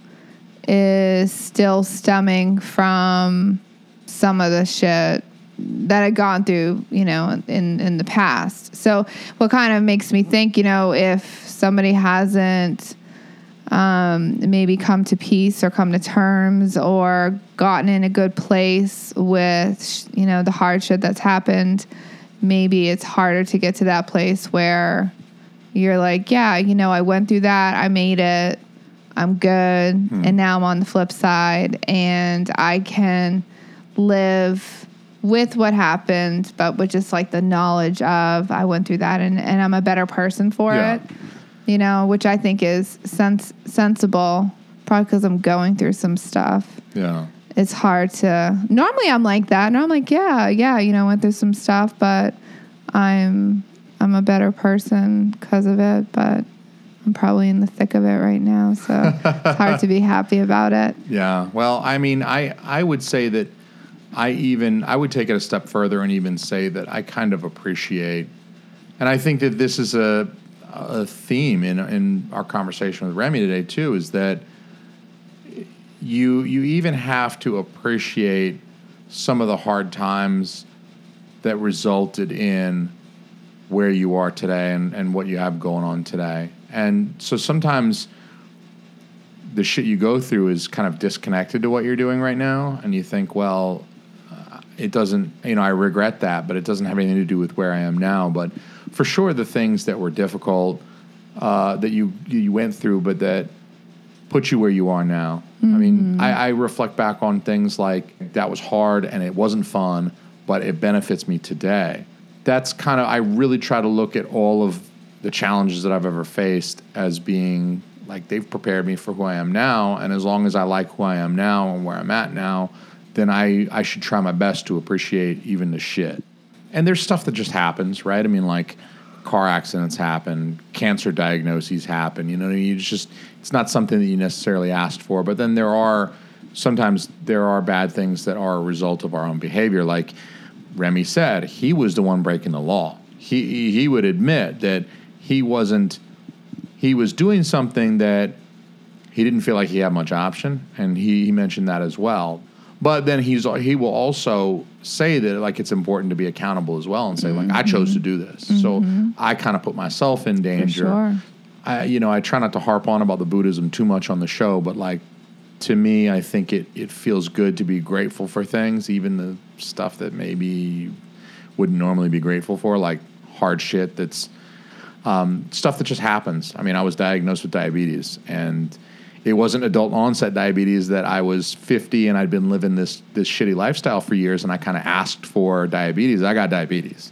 is still stemming from some of the shit that I'd gone through, you know, in, in the past. So, what kind of makes me think, you know, if somebody hasn't um, maybe come to peace or come to terms or gotten in a good place with you know the hardship that's happened maybe it's harder to get to that place where you're like yeah you know i went through that i made it i'm good and now i'm on the flip side and i can live with what happened but with just like the knowledge of i went through that and, and i'm a better person for Yeah. it you know, which I think is sens- sensible probably because I'm going through some stuff. Yeah. It's hard to. Normally, I'm like that, and I'm like, yeah, yeah, you know, went through some stuff, but I'm I'm a better person because of it. But I'm probably in the thick of it right now, so it's hard to be happy about it. [LAUGHS] Yeah. Well, I mean, I I would say that I even I would take it a step further and even say that I kind of appreciate, and I think that this is a a theme in in our conversation with Remi today too, is that you you even have to appreciate some of the hard times that resulted in where you are today and, and what you have going on today. And so sometimes the shit you go through is kind of disconnected to what you're doing right now. And you think, well, it doesn't, you know, I regret that, but it doesn't have anything to do with where I am now. But for sure, the things that were difficult uh, that you, you went through, but that put you where you are now. I mean, I, I reflect back on things like that was hard and it wasn't fun, but it benefits me today. That's kind of, I really try to look at all of the challenges that I've ever faced as being like they've prepared me for who I am now. And as long as I like who I am now and where I'm at now, then I, I should try my best to appreciate even the shit. And there's stuff that just happens, right? I mean, like car accidents happen, cancer diagnoses happen. You know, you just it's not something that you necessarily asked for. But then there are sometimes there are bad things that are a result of our own behavior. Like Remi said, he was the one breaking the law. He he, would admit that he wasn't. He was doing something that he didn't feel like he had much option, and he, he mentioned that as well. But then he's he will also say that like it's important to be accountable as well, and say like I chose to do this, so I kind of put myself in danger. sure. I you know I try not to harp on about the Buddhism too much on the show, but like to me, I think it it feels good to be grateful for things, even the stuff that maybe you wouldn't normally be grateful for, like hard shit that's um, stuff that just happens. I mean, I was diagnosed with diabetes, and it wasn't adult onset diabetes that I was 50 and I'd been living this this shitty lifestyle for years, and I kind of asked for diabetes. I got diabetes,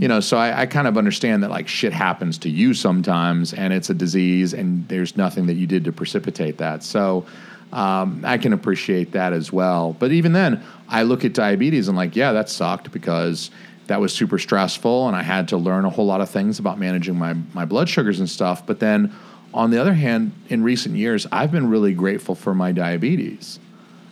you know. So I, I kind of understand that like shit happens to you sometimes, and it's a disease, and there's nothing that you did to precipitate that. So. Um, I can appreciate that as well. But even then, I look at diabetes and like, yeah, that sucked because that was super stressful and I had to learn a whole lot of things about managing my, my blood sugars and stuff. But then on the other hand, in recent years, I've been really grateful for my diabetes.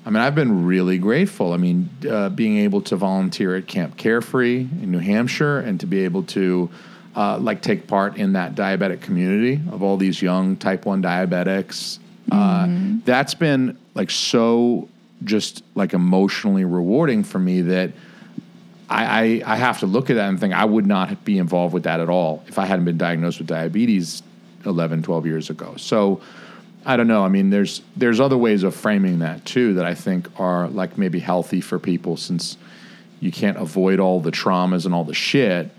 I mean, I've been really grateful. I mean, uh, being able to volunteer at Camp Carefree in New Hampshire and to be able to uh, like take part in that diabetic community of all these young type 1 diabetics. Uh, that's been like so just like emotionally rewarding for me that I, I, I have to look at that and think I would not be involved with that at all if I hadn't been diagnosed with diabetes 11, 12 years ago. So I don't know. I mean, there's there's other ways of framing that too that I think are like maybe healthy for people since you can't avoid all the traumas and all the shit.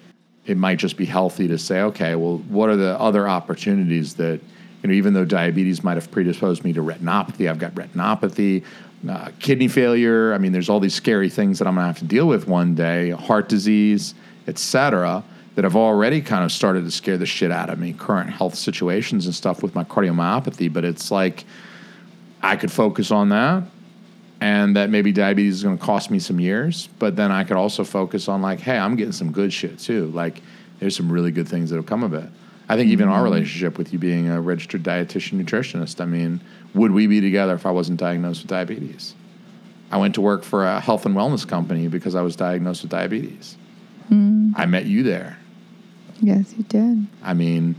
It might just be healthy to say, okay, well, what are the other opportunities that you know, even though diabetes might have predisposed me to retinopathy, I've got retinopathy, uh, kidney failure. I mean, there's all these scary things that I'm gonna have to deal with one day, heart disease, et cetera, that have already kind of started to scare the shit out of me. Current health situations and stuff with my cardiomyopathy, but it's like I could focus on that. And that maybe diabetes is going to cost me some years, but then I could also focus on like, hey, I'm getting some good shit too. Like, there's some really good things that have come of it. I think even our mm-hmm. relationship with you being a registered dietitian nutritionist, I mean, would we be together if I wasn't diagnosed with diabetes? I went to work for a health and wellness company because I was diagnosed with diabetes. Mm. I met you there. Yes, you did. I mean,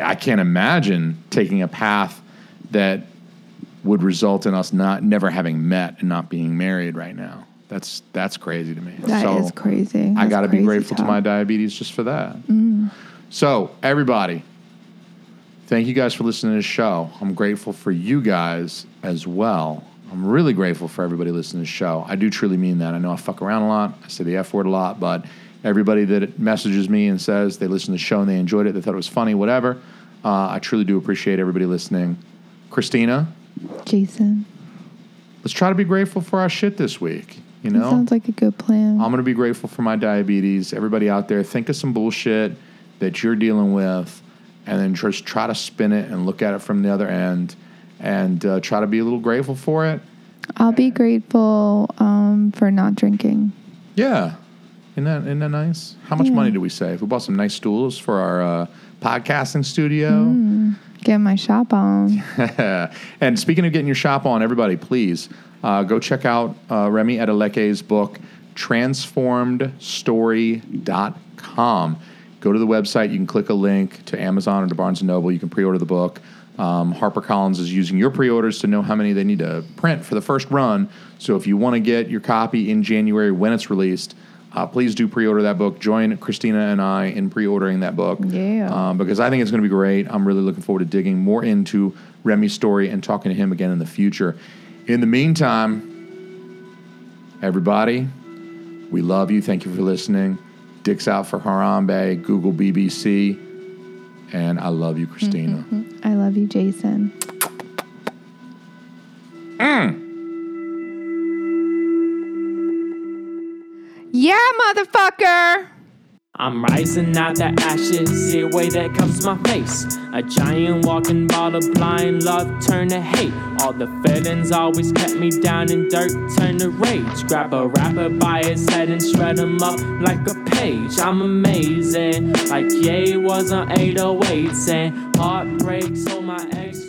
I can't imagine taking a path that would result in us not never having met and not being married right now. That's that's crazy to me. That is So, crazy. I got to be grateful to my diabetes just for that. Mm. So, everybody, thank you guys for listening to the show. I'm grateful for you guys as well. I'm really grateful for everybody listening to the show. I do truly mean that. I know I fuck around a lot, I say the F word a lot, but everybody that messages me and says they listened to the show and they enjoyed it, they thought it was funny, whatever, uh, I truly do appreciate everybody listening. Christina, Jason. let's try to be grateful for our shit this week. You That know, sounds like a good plan. I'm going to be grateful for my diabetes. Everybody out there, think of some bullshit that you're dealing with and then just try to spin it and look at it from the other end and uh, try to be a little grateful for it. I'll be grateful um, for not drinking. Yeah. Isn't that, isn't that nice? How much Yeah. money did we save? We bought some nice stools for our uh, podcasting studio. Mm. Get my shop on. [LAUGHS] and speaking of getting your shop on, everybody, please uh, go check out uh, Remi Adeleke's book, transformedstory.com. Go to the website. You can click a link to Amazon or to Barnes & Noble. You can pre-order the book. Um, HarperCollins is using your pre-orders to know how many they need to print for the first run. So if you want to get your copy in January when it's released, uh, please do pre-order that book. Join Christina and I in pre-ordering that book. Yeah. Um, because I think it's going to be great. I'm really looking forward to digging more into Remi's story and talking to him again in the future. In the meantime, everybody, we love you. Thank you for listening. Dicks out for Harambe, Google BBC, and I love you, Christina. I love you, Jason. Yeah, motherfucker. I'm rising out the ashes, see way that comes my face. A giant walking ball of blind love turn to hate. All the feelings always kept me down in dirt turn to rage. Grab a rapper by his head and shred him up like a page. I'm amazing, like Ye was on 808s and heartbreaks. So my ex